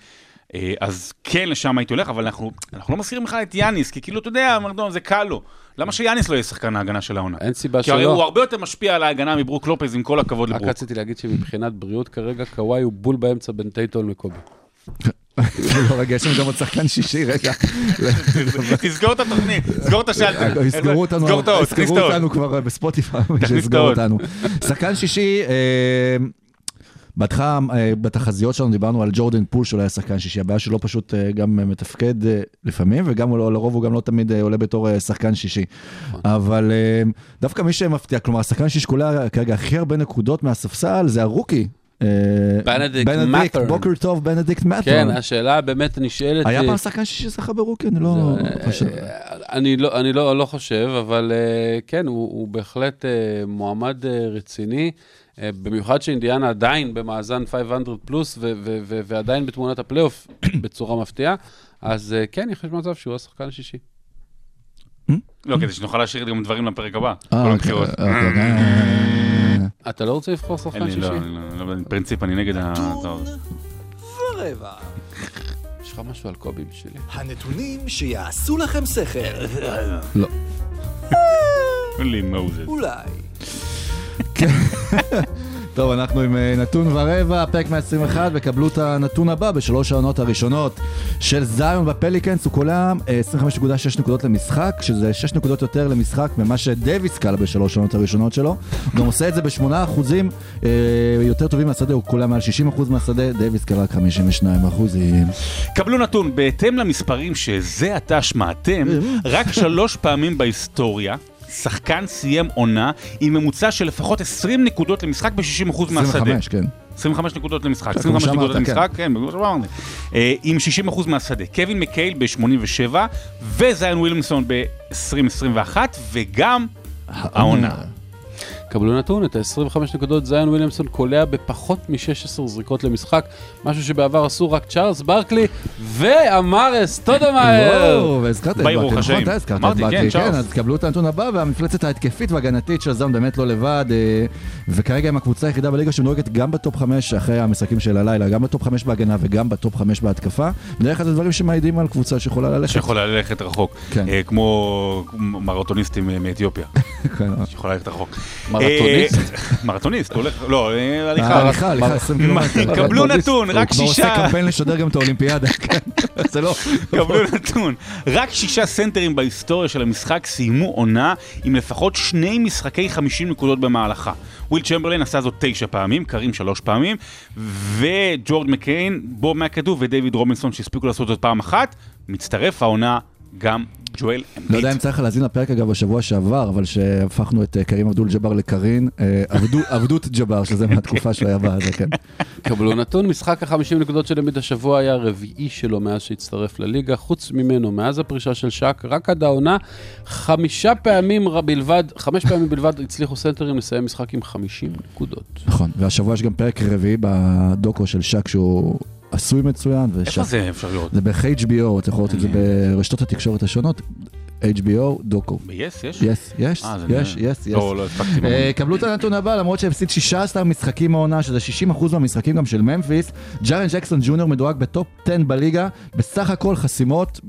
אה, אז כן, לשם הייתי הולך, אבל אנחנו, אנחנו לא מזכירים בכלל את יאניס, כי כאילו, אתה יודע, מרדון, זה קל לו. למה שיאניס לא יהיה שחקן ההגנה של העונה? אין סיבה כי הרי הוא שלא. הרבה יותר משפיע על ההגנה מברוק לופז, עם כל הכבוד רק לברוק. רציתי להגיד שמבחינת בריאות כרגע, קוואי הוא בול באמצע בין טייטום לקוביד. [LAUGHS] [LAUGHS] לא, רגע, יש לנו גם עוד שחקן שישי, רגע. תסגור את התוכנית, סגור את השלטר. יסגרו אותנו, עד שיסגרו. אותנו כבר בספוטיפיי, [LAUGHS] עד שיסגרו. אותנו. שחקן שישי, אה, בהתחלה, אה, בתחזיות שלנו דיברנו על ג'ורדן פול שאולי היה שחקן שישי, הבעיה שלו פשוט אה, גם אה, מתפקד אה, לפעמים, וגם לא- לרוב הוא גם לא תמיד אה, עולה בתור אה, שחקן שישי. אבל אה, דווקא מי שמפתיע, כלומר, השחקן שישי שקולע כרגע הכי הרבה נקודות מהספסל זה ה rookie. אה, בנדיקט מת'ורן. בוקר טוב, בנדיקט מת'ורן. כן, השאלה באמת נשאלת... היה אה, פעם שחקן שישי זכה כ rookie? אני לא חושב. אה, אני לא, לא, לא חושב, אבל אה, כן, הוא, בהחלט אה, מועמד אה, רציני, אה, במיוחד שאינדיאנה עדיין במאזן 500 פלוס ועדיין בתמונת הפלייאוף [COUGHS] בצורה מפתיעה, אז אה, כן, יש מצב שהוא השחקן השישי. לא, כדי שנוכל להשאיר גם דברים לפרק הבא. אה, כל אוקיי, הבחירות. אוקיי, אה, [LAUGHS] אתה לא רוצה לבחור שחקן אין לי, שישי? לא, לא, לא, בפרינציפ אני נגד ה... טוב. ורבע. יש לך משהו על קובי בשבילי? הנתונים שיעשו לכם שכל. לא. אין לי מוזס. אולי. [LAUGHS] טוב, אנחנו עם אה, נתון ורבע, פרק 121, וקבלו את הנתון הבא בשלוש העונות הראשונות של זיון בפליקנס, הוא אה, 25.6 נקודות למשחק, שזה 6 נקודות יותר למשחק ממה שדייוויס קלע בשלוש העונות הראשונות שלו. הוא גם עושה את זה ב-8 אחוזים אה, יותר טובים מהשדה, הוא קולע מעל 60 אחוז מהשדה, דייוויס קלע רק 52 אחוזים. קבלו נתון, בהתאם למספרים שזה עתה שמעתם, רק שלוש פעמים בהיסטוריה. שחקן סיים עונה עם ממוצע של לפחות 20 נקודות למשחק ב-60% מהשדה. 25, כן. 25 נקודות למשחק, כמו 25 נקודות למשחק, כן, כמו שאמרנו. אה, עם 60% מהשדה. קווין מקייל ב-87, וזיון ווילמסון ב-2021, וגם העונה. קבלו נתון, את ה-25 נקודות זיון וויליאמסון קולע בפחות מ-16 זריקות למשחק, משהו שבעבר עשו רק צ'ארלס ברקלי ואמרס טודמאייר. וואו, והזכרת את ברקלי. נכון, אתה הזכרת את כן, ברקלי, כן, צ'ארלס. אז קבלו את הנתון הבא, והמפלצת ההתקפית וההגנתית של זון באמת לא לבד, אה, וכרגע הם הקבוצה היחידה בליגה שמדורגת גם ב top 5 אחרי המשחקים של הלילה, גם ב top 5 בהגנה וגם ב top 5 בהתקפה. בדרך כלל זה דברים שמעידים על קבוצה שיכולה ללכת. שיכולה ללכת רחוק, כן. אה, כמו מרתוניסטים אה, מאתיופיה, [LAUGHS] כן, שיכולה ללכת רחוק. מרתוניסט? אה, מרתוניסט, הוא הולך, לא, אה, הליכה. הליכה, הליכה 20 קילומטר. קבלו נתון, רק הוא כבר עושה שישה, קמפיין לשדר גם את האולימפיאדה, [LAUGHS] כן. זה לא... קבלו נתון, רק שישה סנטרים בהיסטוריה של המשחק סיימו עונה עם לפחות שני משחקי 50 נקודות במהלכה. וויל צ'מברליין עשה זאת תשע פעמים, קרים שלוש פעמים, וג'ורד מקיין, בוב מהכדור ודייוויד רובינסון שהספיקו לעשות זאת פעם אחת, מצטרף העונה גם ג'ואל לא יודע אם אמביט. צריך להאזין לפרק אגב בשבוע שעבר, אבל שהפכנו את אה, קרים אבדול ג'אבר לקרין, אה, עבדו- [LAUGHS] עבדות ג'אבר, שזה מהתקופה שהוא היה בזה, כן. קבלו נתון, משחק ה-50 נקודות של עמיד השבוע היה הרביעי שלו מאז שהצטרף לליגה, חוץ ממנו, מאז הפרישה של שק, רק עד העונה, חמישה פעמים בלבד, חמש פעמים בלבד הצליחו סנטרים לסיים משחק עם 50 נקודות. נכון, והשבוע יש גם פרק רביעי ב docu של שק שהוא עשוי מצוין, איפה. זה אפשר לראות? זה ב-HBO, אתה יכול לראות את זה ברשתות התקשורת השונות, HBO, docu. ב-yes יש? אה, זה יש, הספקתי. אה, קבלו את הנתון הבא, למרות שהפסיד 16 משחקים מהעונה, שזה 60% מהמשחקים גם של ממפיס, ג'ארן ג'קסון ג'וניור מדורג ב top 10 בליגה, בסך הכל חסימות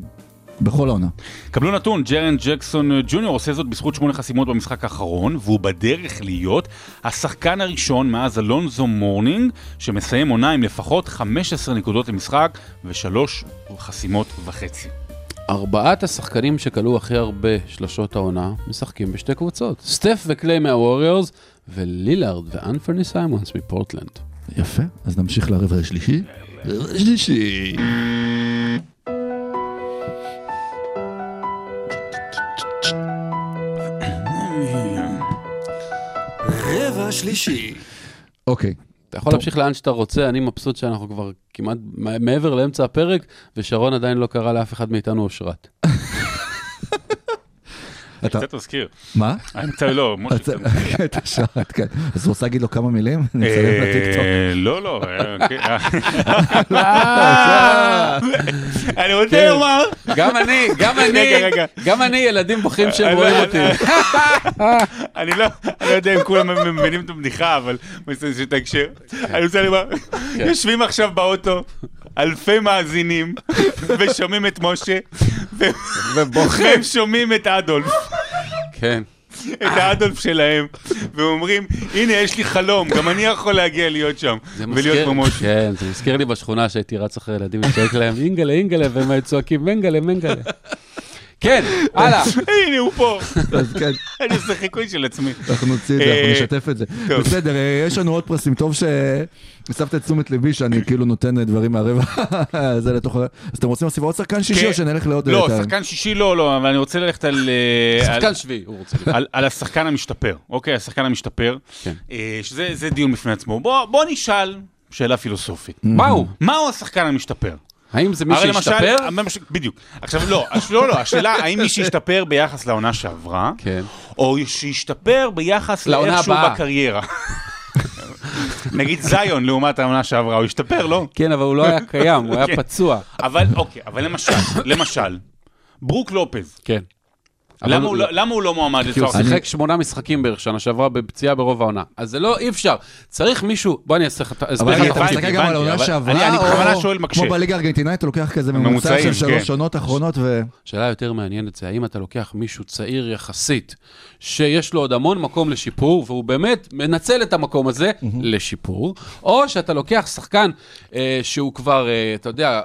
בכל העונה. קבלו נתון, ג'ארן ג'קסון אה, ג'וניור עושה זאת בזכות שמונה חסימות במשחק האחרון, והוא בדרך להיות השחקן הראשון מאז אלונזו מורנינג, שמסיים עונה עם לפחות 15 נקודות למשחק ושלוש חסימות וחצי. ארבעת השחקנים שקלעו הכי הרבה שלשות העונה משחקים בשתי קבוצות. סטף וקליי מהווריורס, ולילארד ואנפרני סיימונס מפורטלנד. יפה, אז נמשיך לרבע השלישי. רבע השלישי. רבע שלישי. אוקיי, אתה יכול להמשיך לאן שאתה רוצה, אני מבסוט שאנחנו כבר כמעט מעבר לאמצע הפרק, ושרון עדיין לא קרא לאף אחד מאיתנו אושרת. [LAUGHS] אתה, קצת מזכיר. מה? האמצע לא, משה. קצת- אתה שרת, כן. אז הוא רוצה להגיד לו כמה מילים? אה, לא, לא. אה, כן. [LAUGHS] [LAUGHS] אני רוצה כן. לומר... גם אני, גם אני. גם אני, ילדים בוכים שהם אני- רואים אני- אותי. [LAUGHS] אני לא אני לא יודע אם כולם מבינים את הבדיחה, אבל בסדר, שתקשר. אני רוצה לומר, יושבים עכשיו באוטו אלפי מאזינים ושומעים את משה, ו- והם שומעים את אדולף, כן. את האדולף שלהם, ואומרים, הנה יש לי חלום, גם אני יכול להגיע להיות שם, ולהיות כמו משה. כן, זה מזכיר לי בשכונה שהייתי רץ אחרי ילדים וצועק להם אינגלה, אינגלה, והם היו צועקים מנגלה, מנגלה. כן, [LAUGHS] הלאה. הנה הוא פה. אז כן, [LAUGHS] אני עושה חיקוי של עצמי. אנחנו נוציא את זה, אנחנו אה, נשתף את זה. בסדר, אה, יש לנו עוד פרסים. טוב שהסבת את תשומת ליבי שאני כאילו נותן דברים מהרבע [LAUGHS] הזה לתוך. אז אתם רוצים להוסיף עוד שחקן שישי כן. או שנלך לעוד... לא, אה, שחקן שישי לא, לא, אבל אני רוצה ללכת על... אה, שחקן שביעי, הוא רוצה. על, על השחקן המשתפר, אוקיי? השחקן המשתפר, כן. אה, שזה זה דיון בפני עצמו. בוא נשאל שאלה פילוסופית. מהו? מהו השחקן המשתפר? האם זה מי הרי למשל- שהשתפר? הממש- בדיוק. עכשיו, לא, הש- לא, לא, השאלה, האם מי שהשתפר ביחס לעונה שעברה, כן. או שהשתפר ביחס לעונה לאיכשהו הבאה. בקריירה. נגיד זיון לעומת העונה שעברה, הוא השתפר, לא? כן, אבל הוא לא היה קיים, הוא היה כן. פצוע. אבל, אוקיי, אבל למשל, למשל, ברוק לופז, כן. אבל למה הוא לא- למה הוא לא מועמד כי הוא לצורך... שיחק שמונה משחקים בערך שנה שעברה בפציעה ברוב העונה. אז זה לא, אי אפשר. צריך מישהו, בוא אני אעשה לך, אבל אסביר לך אני את אתה מסתכל גם על העונה אבל שעברה, אני- בכוונה או שואל מקשה. כמו בליגה הארגנטינאית, אתה לוקח כזה ממוצע של כן. שלוש עונות אחרונות ו... השאלה היותר מעניינת זה האם אתה לוקח מישהו צעיר יחסית, שיש לו עוד המון מקום לשיפור, והוא באמת מנצל את המקום הזה לשיפור, או שאתה לוקח שחקן אה, שהוא כבר, אה, אתה יודע,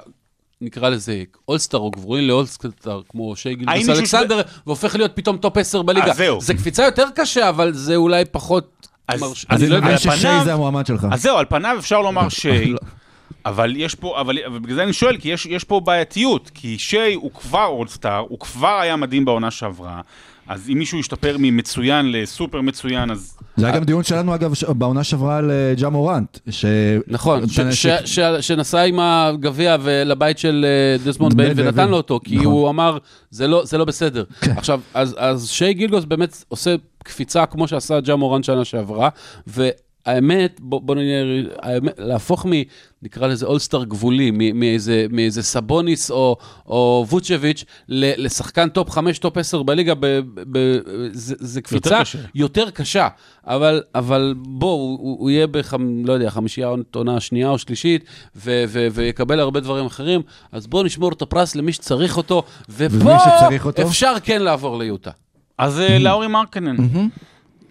נקרא לזה אולסטאר או גבולי אולסטאר, כמו שי האם גילג'וס מישהו אלכסנדר, והופך להיות פתאום top 10 בליגה. אז זהו. זה קפיצה יותר קשה, אבל זה אולי פחות... אז- מרש- אז אני לא על יודע. אני חושב פניו- ששי זה המועמד שלך. אז זהו, על פניו אפשר לומר [LAUGHS] שי, לא. אבל יש פה, אבל אבל בגלל זה אני שואל, כי יש, יש פה בעייתיות, כי שי הוא כבר אולסטאר, הוא כבר היה מדהים בעונה שעברה, אז אם מישהו ישתפר ממצוין לסופר מצוין, אז... זה היה גם דיון שלנו, אגב, בעונה שעברה על אה, ג'ה מוראנט. נכון, שנסע עם הגביע לבית של אה, דסמונד ביין ונתן לו אותו, כי נכון. הוא אמר, זה לא לא בסדר. עכשיו, אז- אז שי גילג'וס באמת עושה קפיצה כמו שעשה ג'ה מוראנט שנה שעברה, והאמת, בוא בוא נראה, האמת, להפוך מ... נקרא לזה אולסטאר גבולי, מ- מאיזה, מאיזה סבוניס או, או ווצ'ביץ' ל- לשחקן top 5, top 10 בליגה, ב, ב, זה, זה קפיצה קשה. יותר קשה, אבל, אבל בוא, הוא, הוא, יהיה בחמ... לא יודע, חמישייה עונה שנייה או שלישית, ו, ו, ויקבל הרבה דברים אחרים, אז בואו נשמור את הפרס למי שצריך אותו, ופה אותו? אפשר כן לעבור ליוטה. אז אה, לאורי מרקנן.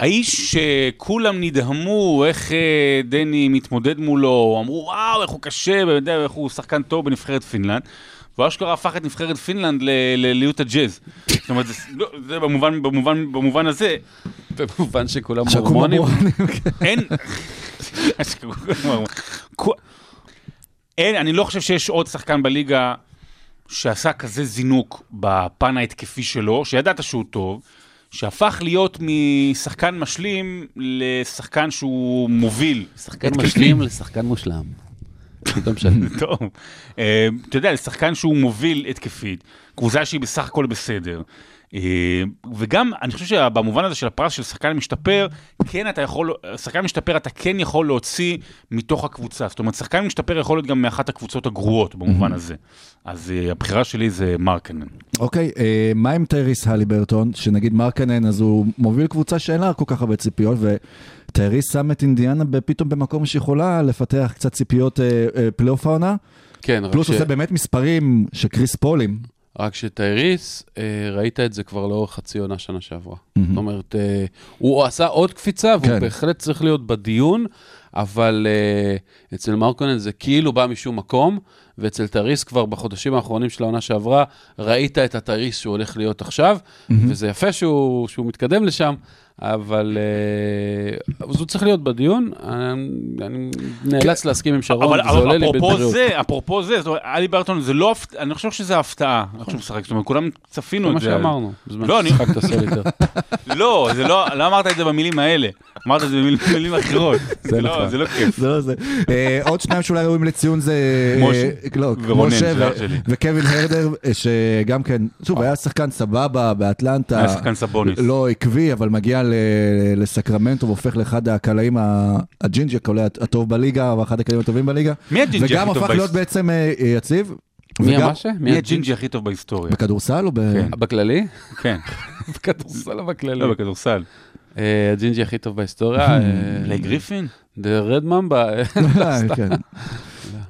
האיש שכולם נדהמו איך אה, דני מתמודד מולו, אמרו וואו איך הוא קשה, איך הוא שחקן טוב בנבחרת פינלנד. והוא אשכרה הפך את נבחרת פינלנד ל- ל- ליוטה ג'אז. זאת אומרת, זה, לא, זה במובן, במובן, במובן הזה, במובן שכולם. מורמונים, כן. אין... אין, אני לא חושב שיש עוד שחקן בליגה שעשה כזה זינוק בפן ההתקפי שלו, שידעת שהוא טוב, שהפך להיות משחקן משלים לשחקן שהוא מוביל. שחקן. משלים לשחקן מושלם. פתאום שאני... [LAUGHS] טוב. אה, אתה יודע, לשחקן שהוא מוביל התקפית, קבוצה שהיא בסך הכל בסדר. אה, וגם, אני חושב שבמובן הזה של הפרס של שחקן משתפר, כן אתה יכול, שחקן משתפר אתה כן יכול להוציא מתוך הקבוצה. זאת אומרת, שחקן משתפר יכול להיות גם מאחת הקבוצות הגרועות במובן הזה. אז אה, הבחירה שלי זה מרקנן. אוקיי, אה, מה עם טייריס הליברטון, שנגיד מרקנן, אז הוא מוביל קבוצה שאין לה כל כך הרבה ציפיות, וטייריס שם את אינדיאנה פתאום במקום שיכולה לפתח קצת ציפיות אה, אה, פלייאוף העונה, כן, רק פלוס ש- עושה באמת מספרים שטייריס פלוס. רק שטייריס, אה, ראית את זה כבר לאורך חצי עונה שנה שעברה. זאת אומרת, אה, הוא עשה עוד קפיצה, והוא כן. בהחלט צריך להיות בדיון, אבל אה, אצל מרקנן זה כאילו בא משום מקום, ואצל טייריס כבר בחודשים האחרונים של העונה שעברה, ראית את הטייריס שהוא הולך להיות עכשיו, וזה יפה שהוא, שהוא מתקדם לשם. אבל אז הוא צריך להיות בדיון, אני, אני נאלץ להסכים עם שרון, אבל, עולה אבל לי אפרופו בבריאות. זה, אפרופו זה, זאת אומרת, אלי ברטון זה לא, אני חושב שזה הפתעה, איך שהוא משחק, זאת אומרת, כולם צפינו זה את מה זה. שאמרנו, בזמן לא, ששיחקת סוליטר. [LAUGHS] לא, זה לא, לא אמרת את זה במילים האלה, אמרת את זה במילים- אחרות. זה לא, נכון. זה לא כיף. זה לא זה. אה, עוד שניים שאולי ראויים לציון זה... משה. אה, לא. וקווין הרדר, אה, שגם כן, שוב, היה שחקן סבבה באטלנטה. היה שחקן סבוניס. לא עקבי, אבל מגיע ל- לסקרמנטו והופך לאחד הקלעים הג'ינג'י הקולע הטוב בליגה, ואחד הקלעים הטובים בליגה. מי הג'ינג'י הכי וגם טוב הפך בהיס- להיות בעצם יציב. מי וגם- המשה? מי הג'ינג'י הכי טוב בהיסטוריה? בכדורסל או ב... כן. בכללי? כן, [LAUGHS] בכדורסל או בכללי? לא בכדורסל. אה, הג'ינג'י הכי טוב בהיסטוריה. [LAUGHS] אה, בלייק גריפין? The Red Mamba. כן.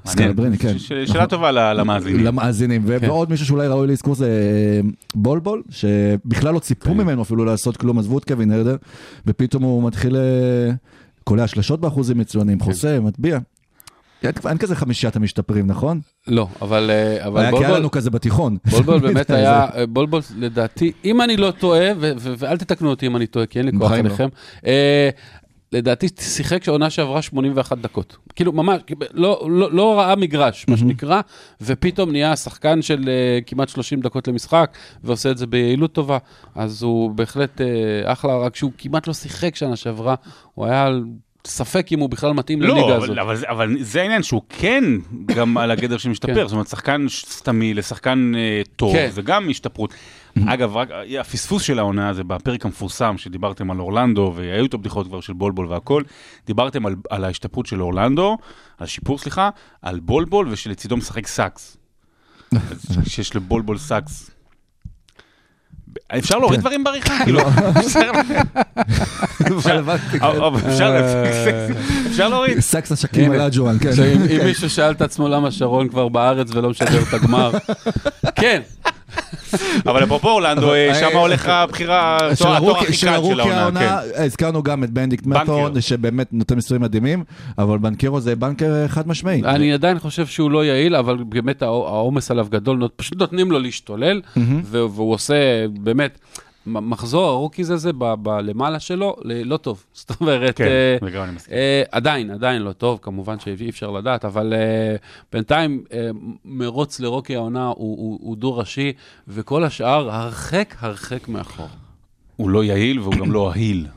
סקלבריני, כן. ש- שאלה טובה ל- למאזינים. למאזינים, כן. ועוד מישהו שאולי ראוי לזכור זה אה, בולבול, שבכלל לא ציפו כן. ממנו אפילו לעשות כלום, עזבו את קווין הרדר, ופתאום הוא מתחיל קולע שלשות באחוזים מצוינים, כן. חוסה, מטביע. אין כזה חמישיית המשתפרים, נכון? לא, אבל אה, אבל היה כי היה לנו כזה בתיכון. בולבול [LAUGHS] באמת זה- היה, בולבול לדעתי, אם אני לא טועה, ואל תתקנו אותי אם אני טועה, כי אין לי כוח לא. עליכם, אה, לדעתי שיחק שעונה שעברה 81 דקות. כאילו ממש, לא, לא, לא ראה מגרש, מה שנקרא, ופתאום נהיה שחקן של אה, כמעט 30 דקות למשחק, ועושה את זה ביעילות טובה, אז הוא בהחלט אה, אחלה, רק שהוא כמעט לא שיחק שנה שעברה, הוא היה על ספק אם הוא בכלל מתאים לליגה לא, הזאת. אבל, אבל, אבל זה העניין שהוא כן גם על הגדר [LAUGHS] כן. שמשתפר, זאת אומרת, שחקן סתמי לשחקן אה, טוב, כן. זה גם השתפרות. אגב, רק, אה, הפספוס של העונה זה בפרק המפורסם שדיברתם על אורלנדו, והיו את הבדיחות כבר של בולבול והכל, דיברתם על, על ההשתפרות של אורלנדו, על השיפור, סליחה, על בולבול ושלצידו משחק סאקס. [LAUGHS] שיש לבולבול סאקס. אפשר להוריד כן. דברים בעריכה? כאילו, אפשר- רלוונטי, כן. אבל אפשר- אפשר להוריד. סאקס השקים. על אג'ואן, כן. אם מישהו שאל את עצמו למה שרון כבר בארץ ולא משדר את הגמר, [LAUGHS] כן, אבל אפרופו אורלנדו, אה, אה, הולך הבחירה, של התואר הכי קל של העונה, כן. הזכרנו גם את בנדיקט מתורין. שבאמת נותן מספרים מדהימים, אבל בנקרו זה בנקרו חד משמעי. אני עדיין חושב שהוא לא יעיל, אבל באמת העו- העומס עליו גדול, פשוט נותנים לו להשתולל, והוא עושה באמת, מחזור הרוקיז הזה ב- בלמעלה שלו, לא טוב. [LAUGHS] זאת אומרת, כן, אה, זה גם אני מסכים. אה, עדיין, עדיין לא טוב, כמובן שאי אפשר לדעת, אבל אה, בינתיים אה, מרוץ לרוקי העונה הוא- הוא הוא דו-ראשי, וכל השאר הרחק הרחק מאחור. הוא לא יעיל והוא גם לא אהיל.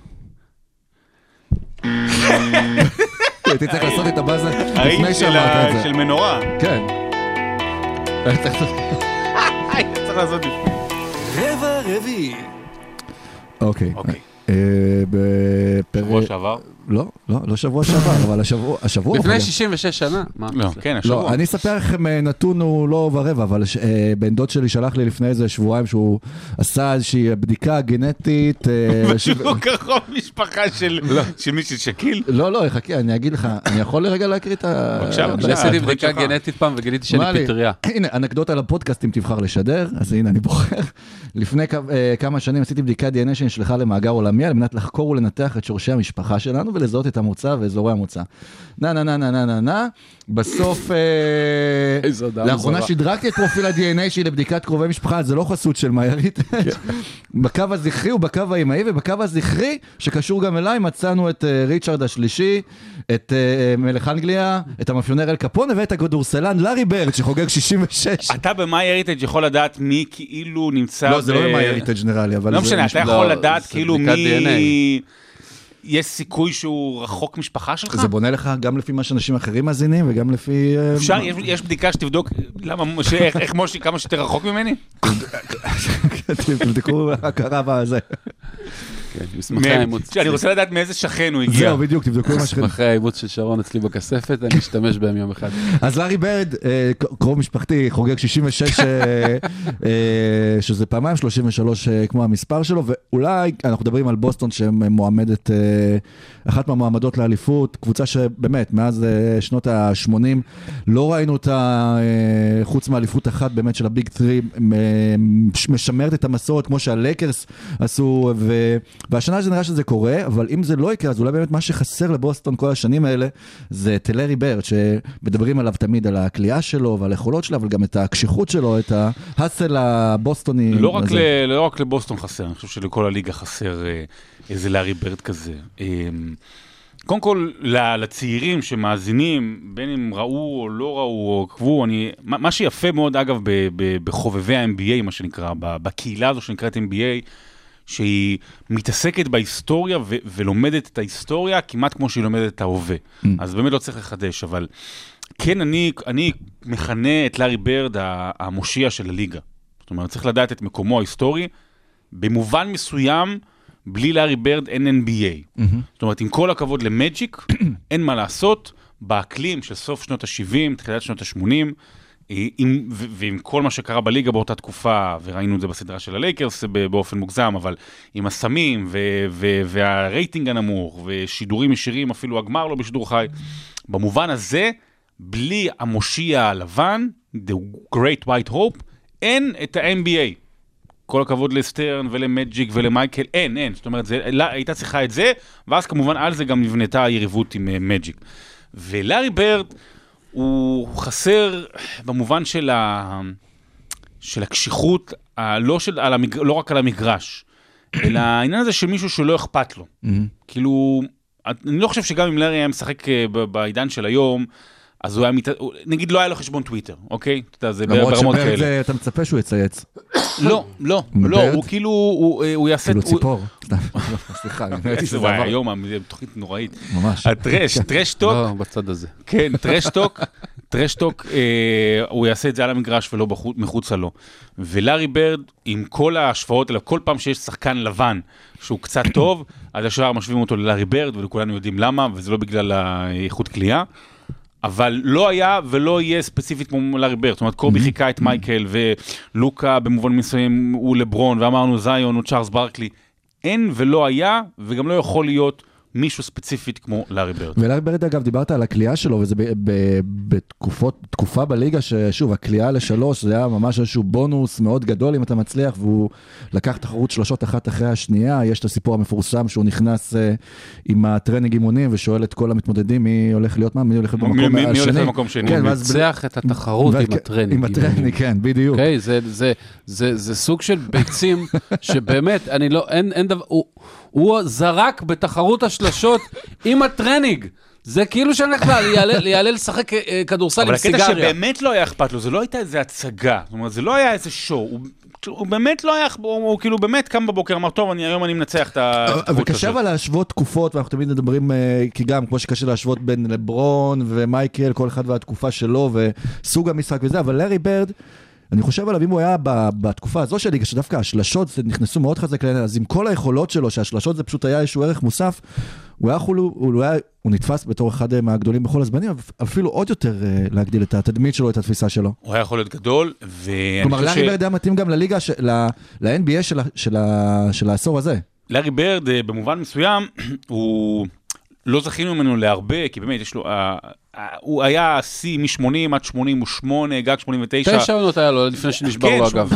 הייתי צריך לעשות את הבאזה לפני של שאמרת את זה. של מנורה. כן. [LAUGHS] הייתי צריך לעשות- היית צריך לעשות לפני. רבע רביעי. אוקיי. אוקיי. אה, בפרק... שבוע שעבר? לא, לא, לא שבוע שעבר, אבל השבוע, השבוע... לפני אבל- 66 שנה? מה? לא, כן, השבוע. לא, אני אספר לכם אה, נתון הוא לא ורבע, אבל אה, בן דוד שלי שלח לי לפני איזה שבועיים שהוא עשה איזושהי בדיקה גנטית. אה, [LAUGHS] ש- הוא קרוב משפחה של של מי של שקיל. לא, לא, חכה, אני אגיד לך, אני יכול לרגע להקריא את ה... בבקשה, בבקשה. עשיתי בדיקה. גנטית פעם וגיליתי שאני? פטריה. הנה, אנקדוטה לפודקאסט אם תבחר לשדר, אז הנה, אני בוחר. לפני כמה שנים עשיתי בדיקת דנ"א שנשלחה למאגר עולמי על מנת לחקור ולנתח את שורשי המשפחה שלנו ולזהות את המוצא ואזורי המוצא. נה נה נה נה נה נה נה, בסוף... אה, לאחרונה. שדרגתי את פרופיל ה-DNA שלי לבדיקת קרובי משפחה, זה לא חסות של מאיירית. בקו הזכרי ובקו האמאי, ובקו הזכרי, שקשור גם אליי, מצאנו את אה, ריצ'רד השלישי, את אה, מלך אנגליה, את המאפיונר אל קפונה ואת הכדורסלן לארי ברד, שחוגג 66. אתה הריטג' יכול לדעת מי כאילו נמצא... לא, זה לא ב- במאי הריטג' נראה לי, אבל לא זה משנה, אתה יכול לא, לדעת זה כאילו מי... יש סיכוי שהוא רחוק משפחה שלך? זה בונה לך גם לפי מה שאנשים אחרים מאזינים וגם לפי... אה, אפשר, יש- יש בדיקה שתבדוק למה, ש- איך איך מושי כמה שיותר רחוק ממני? תבדקו הכרה בזה. כן, מסמכי האימוץ. אני רוצה לדעת מאיזה שכן הוא הגיע. זהו, בדיוק, תבדקו מה שאתם... מסמכי האימוץ של שרון אצלי בכספת, אני אשתמש בהם יום אחד. אז לארי ברד, אה, קרוב משפחתי, חוגג 66, אה, אה, שזה פעמיים 33 אה, כמו המספר שלו, ואולי אנחנו מדברים על בוסטון שמועמדת, אה, אחת מהמועמדות לאליפות, קבוצה שבאמת, מאז שנות ה-80, לא ראינו אותה, חוץ מאליפות אחת באמת של ה big three, משמרת את המסורת כמו שהלייקרס עשו, ו... והשנה זה נראה שזה קורה, אבל אם זה לא יקרה, אז אולי באמת מה שחסר לבוסטון כל השנים האלה, זה את לארי ברד, שמדברים עליו תמיד על הקליעה שלו ועל היכולות שלו, אבל גם את הקשיחות שלו, את ה hustle הבוסטוני. לא רק. ל, לא רק לבוסטון חסר, אני חושב שלכל הליגה חסר אה, איזה לארי ברד כזה. אה, קודם כל, לצעירים שמאזינים, בין אם ראו או לא ראו או עקבו, אני, מה, שיפה מאוד, אגב, בחובבי ה-NBA, מה שנקרא, בקהילה הזו שנקראת NBA, שהיא מתעסקת בהיסטוריה ו- ולומדת את ההיסטוריה כמעט כמו שהיא לומדת את ההווה. Mm. אז באמת לא צריך לחדש, אבל כן, אני, אני מכנה את לארי ברד המושיע של הליגה. זאת אומרת, צריך לדעת את מקומו ההיסטורי. במובן מסוים, בלי לארי ברד אין NBA. זאת אומרת, עם כל הכבוד למג'יק, [CLEARS THROAT] אין מה לעשות באקלים של סוף שנות ה-70, תחילת שנות ה-80, עם, ועם כל מה שקרה בליגה באותה תקופה, וראינו את זה בסדרה של הלייקרס באופן מוגזם, אבל עם הסמים ו- ו- והרייטינג הנמוך, ושידורים ישירים, אפילו הגמר לא בשידור חי, במובן הזה, בלי המושיע הלבן, The Great White Hope, אין את ה-NBA. כל הכבוד לסטרן ולמג'יק ולמייקל, אין, אין. זאת אומרת, זה, לא, הייתה צריכה את זה, ואז כמובן על זה גם נבנתה היריבות עם uh, מג'יק. ולארי ברד הוא חסר במובן של, ה... של הקשיחות, ה... לא, של... על המג... לא רק על המגרש, אלא העניין הזה של מישהו שלא אכפת לו. כאילו, אני לא חושב שגם אם לארי היה משחק אה, בעידן של היום, אז הוא היה, מת... נגיד לא היה לו חשבון טוויטר, אוקיי? אתה יודע, זה למרות ברמות שברד כאלה. זה, אתה מצפה שהוא יצייץ. [COUGHS] לא, לא, לא? הוא כאילו, הוא, הוא יעשה... כאילו ציפור. [LAUGHS] [LAUGHS] סליחה, אני ראיתי שזה עבר. היום תוכנית נוראית. ממש. ה trash, trash talk, לא, בצד הזה. כן, trash talk, [LAUGHS] trash talk, אה, הוא יעשה את זה על המגרש ולא מחוצה לו. ולארי ברד, עם כל ההשוואות האלה, כל פעם שיש שחקן לבן שהוא קצת טוב, אז ישר משווים אותו ללארי ברד, וכולנו יודעים למה, וזה לא בגלל האיכות קליעה. אבל לא היה ולא יהיה ספציפית כמו לארי ברד, זאת אומרת קובי חיקה את מייקל ולוקה במובן מסוים הוא לברון ואמרנו זאיון הוא צ'ארלס ברקלי, אין ולא היה וגם לא יכול להיות מישהו ספציפית כמו לארי ברד. ולארי ברד אגב, דיברת על הקליעה שלו, וזה ב- ב- בתקופות, תקופה בליגה ששוב, הקליעה לשלוש, זה היה ממש איזשהו בונוס מאוד גדול אם אתה מצליח, והוא לקח תחרות שלושות אחת אחרי השנייה, יש את הסיפור המפורסם שהוא נכנס אה, עם הטרנינג אימונים ושואל את כל המתמודדים מי הולך להיות מה, מי הולך להיות במקום מי- מי הולך השני. למקום שני? כן, הוא ואז וניצח את התחרות עם ו- הטרנינג. עם הטרנינג, כן, בדיוק. אוקיי, זה, זה, זה, זה סוג של ביצים [LAUGHS] שבאמת, אני לא, אין, אין דבר, הוא, הוא זרק בתחרות השלשות עם הטרנינג. זה כאילו שאני הולך אעלה- אעלה לשחק אה, כדורסל אבל עם הקטע סיגריה. שבאמת לא היה אכפת לו, זה לא הייתה איזה הצגה, זאת אומרת, זה לא היה איזה שואו, הוא- הוא באמת לא היה, הוא הוא כאילו באמת קם בבוקר, אמר, טוב, אני- היום אני מנצח את התחרות וקשה הזאת. אבל להשוות תקופות, ואנחנו תמיד מדברים, אה, כי גם כמו שקשה להשוות בין לברון ומייקל, כל אחד והתקופה שלו וסוג המשחק וזה, אבל לארי ברד, אני חושב עליו, אם הוא היה ב- בתקופה הזו של ליגה, שדווקא השלשות נכנסו מאוד חזק לעניין, אז עם כל היכולות שלו, שהשלשות זה פשוט היה איזשהו ערך מוסף, הוא היה יכול, הוא, היה, הוא נתפס בתור אחד אה, מהגדולים בכל הזמנים, אפילו עוד יותר אה, להגדיל את התדמית שלו, את התפיסה שלו. הוא היה יכול להיות גדול, ואני כלומר, חושב לארי ברד היה מתאים גם לליגה, של- ל- ל-NBA של ה- של ה- של העשור הזה. לארי ברד, אה, במובן מסוים, [CLEARS THROAT] הוא... לא זכינו ממנו להרבה, כי באמת יש לו... אה, אה, הוא היה שיא מ-80 עד 88, גג 89. תשע עונות היה לו לפני שנשבר לו שהוא- אגב.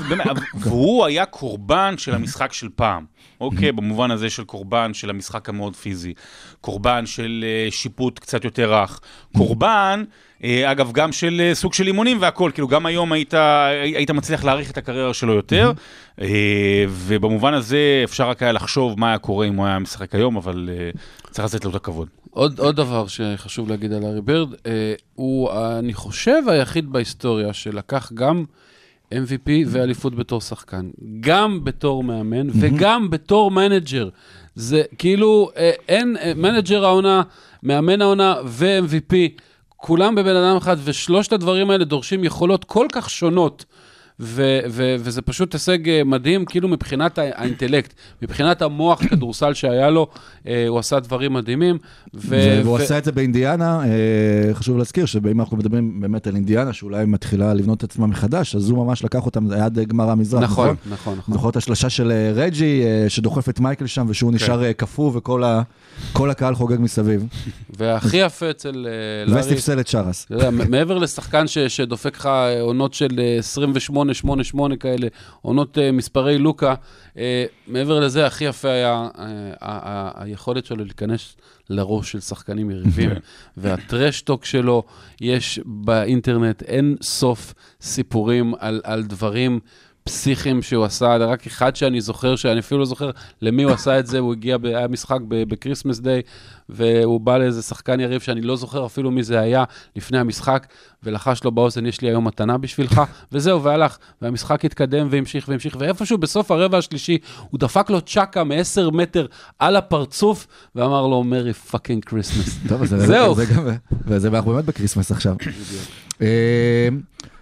והוא היה קורבן של המשחק של פעם. אוקיי, במובן הזה של קורבן של המשחק המאוד פיזי. קורבן של אה, שיפוט קצת יותר רך. קורבן, אה, אגב, גם של אה, סוג של אימונים והכל. כאילו, גם היום היית, היית מצליח להעריך את הקריירה שלו יותר. אה, ובמובן הזה אפשר רק היה לחשוב מה היה קורה אם הוא היה משחק היום, אבל צריך לתת לו את הכבוד. עוד, עוד דבר שחשוב להגיד על הארי בירד, הוא, אני חושב, היחיד בהיסטוריה שלקח גם MVP ואליפות בתור שחקן, גם בתור מאמן וגם בתור מנג'ר. זה כאילו, אה, אין, אה, מנג'ר העונה, מאמן העונה ו-MVP, כולם בבן אדם אחד, ושלושת הדברים האלה דורשים יכולות כל כך שונות. ו- ו- וזה פשוט הישג אה, מדהים, כאילו מבחינת האינטלקט, מבחינת המוח כדורסל שהיה לו, אה, הוא עשה דברים מדהימים. ו- והוא ו- עשה את זה באינדיאנה, אה, חשוב להזכיר שאם אנחנו מדברים באמת על אינדיאנה, שאולי מתחילה לבנות את עצמה מחדש, אז הוא ממש לקח אותם עד גמר המזרח, נכון? נכון, נכון. נכון. זוכר את השלשה של רג'י, שדוחף את מייקל שם, ושהוא okay. נשאר קפוא, וכל ה- הקהל חוגג מסביב. [LAUGHS] והכי יפה אצל לארי... וספסל את שרס. מעבר לשחקן ש- שדופק לך עונות של 28 8-8-8 כאלה, עונות אה, מספרי לוקה. אה, מעבר לזה, הכי יפה היה אה, היכולת שלו להיכנס לראש של שחקנים יריבים, [LAUGHS] והטרשטוק שלו, יש באינטרנט אין סוף סיפורים על, על דברים פסיכיים שהוא עשה, רק אחד שאני זוכר, שאני אפילו לא זוכר למי הוא עשה את זה, הוא הגיע, ב- היה משחק ב- Christmas Day, והוא בא לאיזה שחקן יריב שאני לא זוכר אפילו מי זה היה לפני המשחק, ולחש לו באוזן, יש לי היום מתנה בשבילך, [LAUGHS] וזהו, והלך. והמשחק התקדם והמשיך והמשיך, ואיפשהו בסוף הרבע השלישי, הוא דפק לו צ'אקה מ-10 מטר על הפרצוף, ואמר לו, Merry fucking Christmas. טוב, זהו. זה גם, וזה אנחנו באמת ב-Christmas עכשיו.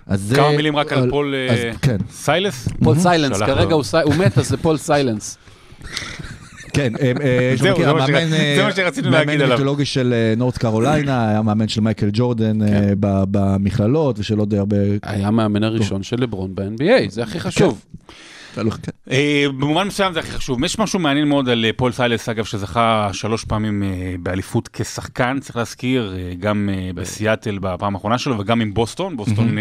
אז זה- כמה מילים רק על פול אז אה, כן, סיילאס? פול סיילאס, כרגע. הוא מת, אז זה פול סיילאס. כן, אה, אה, [LAUGHS] זהו, זה מה שרצינו להגיד מאמן עליו. מיתולוגי של נורת קרוליינה, [CLEARS THROAT] היה מאמן של מייקל ג'ורדן כן. במכללות ושל עוד הרבה... היה המאמן הראשון של לברון ב-NBA, זה הכי חשוב. כן. אה, במובן מסוים זה הכי חשוב. יש משהו מעניין מאוד על אה, פול סיילאס, אגב, שזכה שלוש פעמים אה, באליפות כשחקן, צריך להזכיר, גם בסיאטל בפעם האחרונה שלו וגם עם בוסטון. בוסטון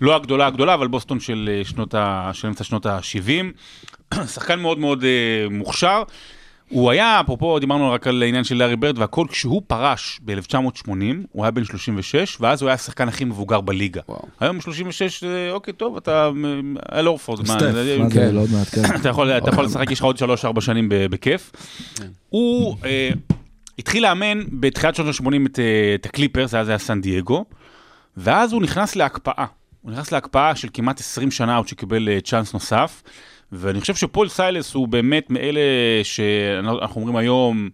לא הגדולה הגדולה, אבל בוסטון של אמצע שנות ה-70. [CLEARS THROAT] שחקן מאוד מאוד מוכשר. הוא היה, אפרופו, דיברנו רק על העניין של לארי ברד והכל, כשהוא פרש ב-1980, הוא היה בן 36, ואז הוא היה השחקן הכי מבוגר בליגה. וואו. היום 36, אה, אוקיי, טוב, אתה אה, אל הורפורד. מה, סטף, אה, מה כן. זה, לא עוד מעט, כן. אתה יכול, אתה יכול לשחק, יש לך עוד 3-4 שנים ב- בכיף. הוא אה, התחיל לאמן בתחילת שנות ה-80 את, אה, את הקליפרס, אז היה סן דייגו, ואז הוא נכנס להקפאה. הוא נכנס להקפאה של כמעט 20 שנה עוד שקיבל אה, צ'אנס נוסף, ואני חושב שפול סיילאס הוא באמת מאלה שאנחנו אומרים היום,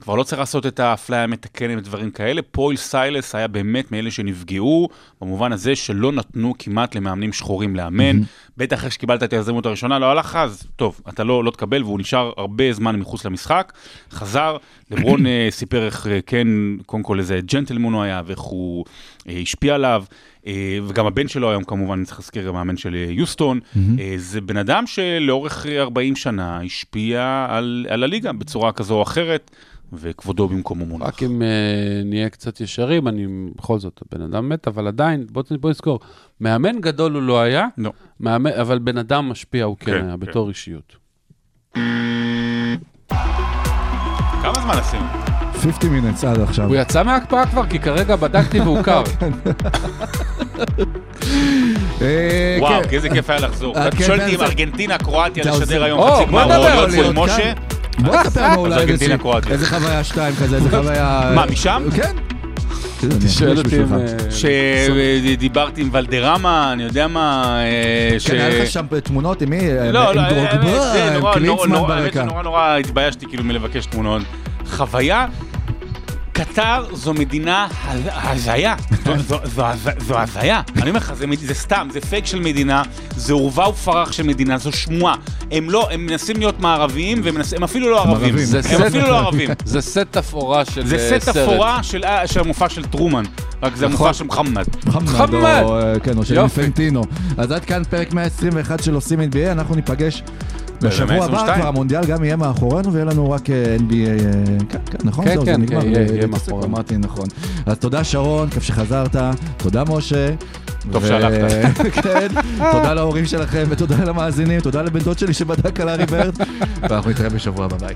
כבר לא צריך לעשות את האפליה המתקנת ודברים כאלה. פול סיילאס היה באמת מאלה שנפגעו, במובן הזה שלא נתנו כמעט למאמנים שחורים לאמן. בטח אחרי שקיבלת את ההזדמנות הראשונה, לא הלך לך, אז טוב, אתה לא, לא תקבל, והוא נשאר הרבה זמן מחוץ למשחק. חזר, לברון אה, סיפר איך אה, כן, קודם כל איזה ג'נטלמון הוא היה, ואיך הוא אה, השפיע עליו. אה, וגם הבן שלו היום כמובן, אני צריך להזכיר המאמן של אה, יוסטון. אה, זה בן אדם שלאורך אה, 40 שנה השפיע על, על הליגה בצורה כזו או אחרת, וכבודו במקומו מונח. רק אם אה, נהיה קצת ישרים, אני בכל זאת, הבן אדם מת, אבל עדיין, בוא בוא נזכור, מאמן גדול הוא לא היה, לא. מאמן, אבל בן אדם משפיע הוא כן כן, היה, כן. בתור אישיות. כמה זמן עשינו? 50 minutes עד עכשיו. הוא יצא מההקפאה כבר? כי כרגע בדקתי והוא קר. [LAUGHS] אה, וואו, כן. איזה כיף היה לחזור. אה, אתה כן, שואל אותי אם ארגנטינה, קרואטיה, אתה לשדר היום חצי גמר, או מול משה. כאן. בוא תספר לנו אולי איזה- חוויה שתיים כזה, איזה [LAUGHS] חוויה... מה, משם? כן. אחליש אותי אם... אה, שדיברתי עם ולדרמה, אני יודע מה, אה. כן, היה לך שם תמונות עם מי? לא, לא, עם האמת, דרוגבה, עם קליצמן האמת ברקע. שנורא נורא התביישתי כאילו מלבקש תמונות. חוויה, קטר זו מדינה הז- הזיה, זו- זו- זו הז- זו הזיה. אני אומר לך, זה זה סתם, זה פייק של מדינה, זה עורבא ופרח של מדינה, זו שמועה. הם לא, הם מנסים להיות מערביים, והם אפילו לא ערבים. זה הם סט- אפילו לא ערבים. [LAUGHS] זה סט תפאורה של זה אה, סט אפורה של ה- של המופע של טרומן, רק זה המופע של מוחמד. מוחמד, אה, כן, או של. אינפנטינו. אז עד כאן פרק 121 של עושים NBA, אנחנו ניפגש בשבוע הבא, 122. כבר המונדיאל גם יהיה מאחורינו ויהיה לנו רק אה, NBA, אה, כן, כן, נכון? כן, כן, כן, יהיה- אה, מאחורינו. אמרתי נכון. אז תודה שרון, כיף שחזרת, תודה משה. טוב שהלכת. [LAUGHS] כן, תודה להורים שלכם ותודה למאזינים, תודה לבן דוד שלי שבדק על הארי ברד, ואנחנו נתראה בשבוע הבא, ביי.